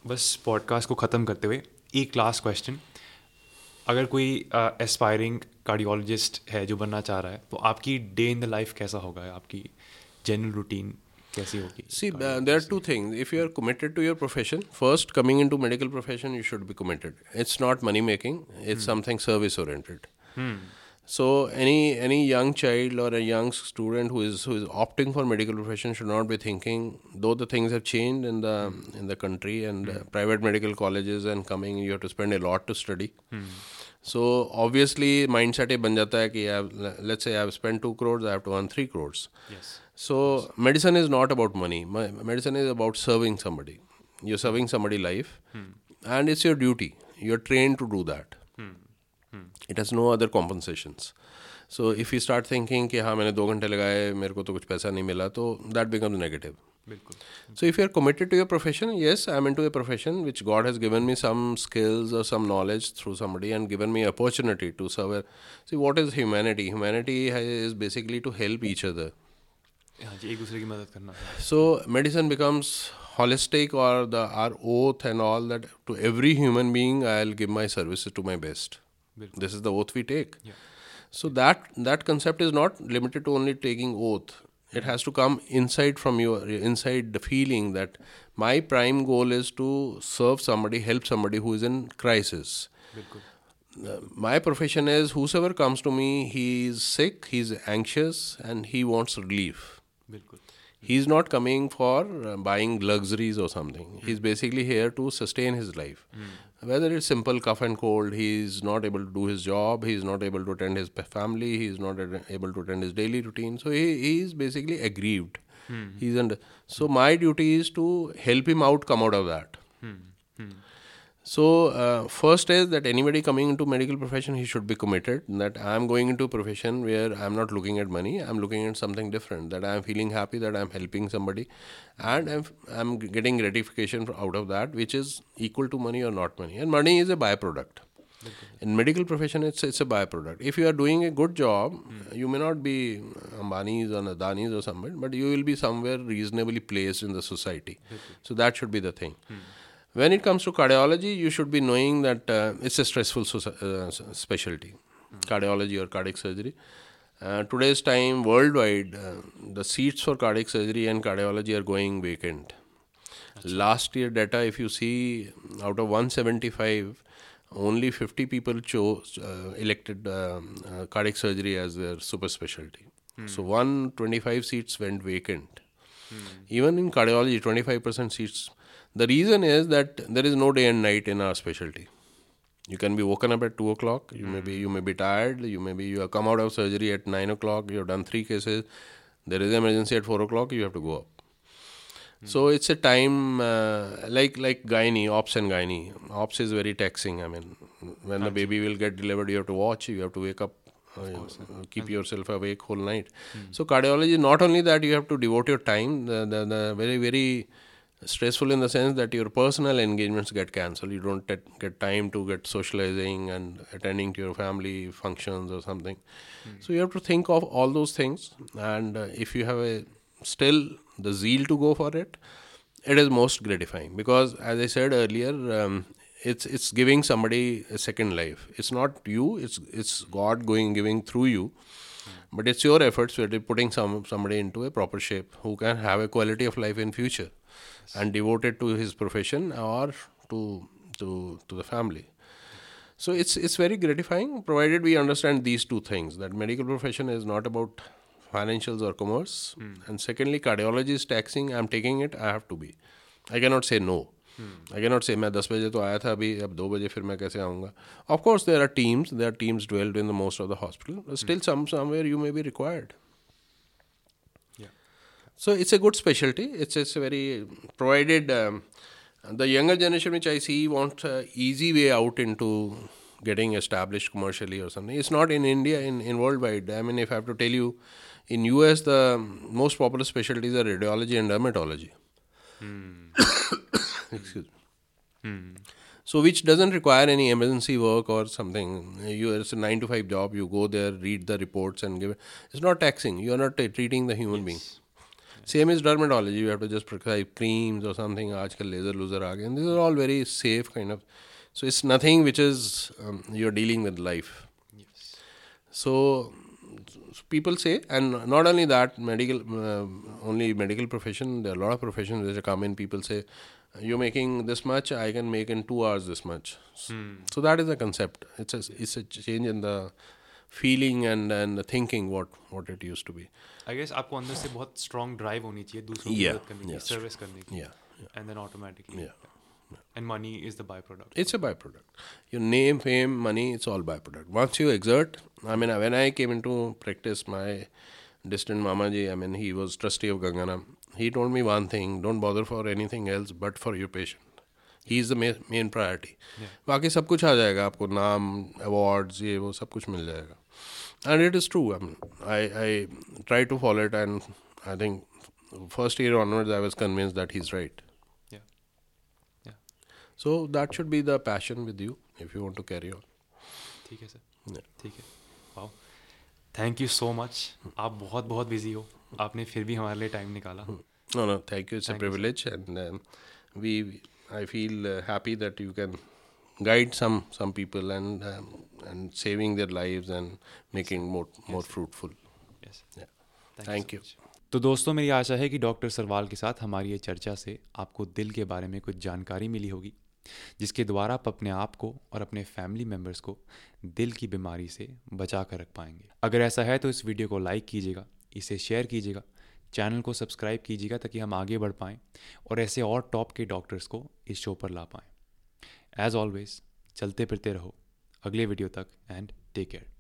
बस पॉडकास्ट को ख़त्म करते हुए एक लास्ट क्वेश्चन अगर कोई uh, एस्पायरिंग कार्डियोलॉजिस्ट है जो बनना चाह रहा है तो आपकी डे इन द लाइफ कैसा होगा? आपकी जनरल रूटीन कैसी होगी? See there two things if you are committed to your profession first coming into medical profession you should be committed it's not money making it's something service oriented oriented So any any young child or a young student who is who is opting for medical profession should not be thinking. Though the things have changed in the in the country and uh, private medical colleges and coming, you have to spend a lot to study. So obviously mindset ये बन जाता है कि I have, let's say I have spent two crores, I have to earn three crores. Yes So medicine is not about money. My, medicine is about serving somebody. You're serving somebody life, and it's your duty. you're trained to do that. It has no other compensations. So if you start thinking कि हाँ मैंने दो घंटे लगाए मेरे को तो कुछ पैसा नहीं मिला तो that becomes negative. So if you're committed to your profession, yes, I'm into a profession which God has given me some skills or some knowledge through somebody and given me opportunity to serve. See, what is humanity? Humanity is basically to help each other. So medicine becomes holistic or the our oath and all that to every human being I'll give my services to my best. This is the oath we take. Yeah. So that that concept is not limited to only taking oath. It has to come inside from your inside the feeling that my prime goal is to serve somebody help somebody who is in crisis. uh, my profession is whosoever comes to me he is sick he's anxious and he wants relief. he's not coming for uh, buying luxuries or something. Mm. he's basically here to sustain his life. Mm whether it's simple cough and cold, he's not able to do his job, he's not able to attend his family, he's not able to attend his daily routine. So he, is basically aggrieved. Mm-hmm. He's under, so my duty is to help him out, come out of that. Mm-hmm. So uh, first is that anybody coming into medical profession, he should be committed that I am going into a profession where I am not looking at money, I am looking at something different. That I am feeling happy that I am helping somebody, and I'm I'm getting gratification out of that, which is equal to money or not money. And money is a byproduct. In medical profession, it's it's a byproduct. If you are doing a good job, mm. you may not be Ambani's or Adani's or somebody, but you will be somewhere reasonably placed in the society. So that should be the thing. Mm. When it comes to cardiology, you should be knowing that uh, it's a stressful uh, specialty, mm. cardiology or cardiac surgery. Uh, today's time, worldwide, uh, the seats for cardiac surgery and cardiology are going vacant. Last year data, if you see, out of 175, only 50 people chose uh, elected um, uh, cardiac surgery as their super specialty. Mm. So 125 seats went vacant. Mm. Even in cardiology, 25% seats the reason is that there is no day and night in our specialty. You can be woken up at two o'clock. You may be you may be tired. You may be you have come out of surgery at nine o'clock. You have done three cases. There is emergency at four o'clock. You have to go up. Mm. So it's a time uh, like like gynae, ops and gynae. Ops is very taxing. I mean, when the baby will get delivered, you have to watch. You have to wake up. Uh, keep yourself awake whole night. Mm. So cardiology, not only that, you have to devote your time. The the, the very very stressful in the sense that your personal engagements get cancelled. You don't get time to get socializing and attending to your family functions or something. Mm. so you have to think of all those things. And uh, if you have a still the zeal to go for it it is most gratifying. Because as i said earlier um, it's it's giving somebody a second life. It's not you it's it's god going giving through you. Mm. but it's your efforts are putting some somebody into a proper shape who can have a quality of life in future and devoted to his profession or to to to the family so it's it's very gratifying provided we understand these two things that medical profession is not about financials or commerce mm. and secondly cardiology is taxing i'm taking it i have to be i cannot say no I can not say मैं दस बजे तो आया था अभी अब दो बजे फिर मैं कैसे आऊँगा of course there are teams there are teams dwelled in the most of the hospital still some somewhere you may be required so it's a good specialty. It's it's a very provided um, the younger generation, which I see, want a easy way out into getting established commercially or something. It's not in India, in, in worldwide. I mean, if I have to tell you, in US, the most popular specialties are radiology and dermatology. Hmm. [COUGHS] Excuse me. Hmm. So, which doesn't require any emergency work or something. You, it's a nine to five job. You go there, read the reports, and give it. It's not taxing. You are not t- treating the human yes. being. Same is dermatology, you have to just prescribe creams or something. Aajkal laser loser aa and these are all very safe kind of. So it's nothing which is um, you're dealing with life. Yes. So, so people say, and not only that, medical uh, only medical profession. There are a lot of professions which come in. People say, you're making this much, I can make in two hours this much. Hmm. So that is the concept. It's a it's a change in the feeling and and the thinking what what it used to be. I guess आपको अंदर से बहुत strong drive होनी चाहिए दूसरों की मदद करने की सर्विस करने की and then automatically and money is the byproduct it's a byproduct your name fame money it's all byproduct once you exert i mean when i came into practice my distant mamaji i mean he was trustee of gangana he told me one thing don't bother for anything else but for your patient he is the main priority बाकी सब कुछ आ जाएगा आपको नाम awards ये वो सब कुछ मिल जाएगा and it is true I I try to follow it and I think first year onwards I was convinced that he is right so that should be the passion with you if you want to carry on ठीक है sir ठीक है wow thank you so much आप बहुत बहुत busy हो आपने फिर भी हमारे लिए टाइम निकाला no no thank you it's a privilege and we I feel happy that you can guide some some people and um, and saving their lives and making more more yes. fruitful. Yes. Yeah. Thank, Thank you. So you. तो दोस्तों मेरी आशा है कि doctor Sarwal के साथ हमारी ये चर्चा से आपको दिल के बारे में कुछ जानकारी मिली होगी जिसके द्वारा आप अपने आप को और अपने फैमिली मेंबर्स को दिल की बीमारी से बचा कर रख पाएँगे। अगर ऐसा है तो इस वीडियो को लाइक कीजिएगा इसे शेयर कीजिएगा चैनल को सब्सक्राइब कीजिएगा ताकि हम आगे बढ़ पाएँ और ऐसे और टॉप के डॉक्टर्स को इस शो पर ला पाएँ। एज ऑलवेज चलते फिरते रहो। अगले वीडियो तक एंड टेक केयर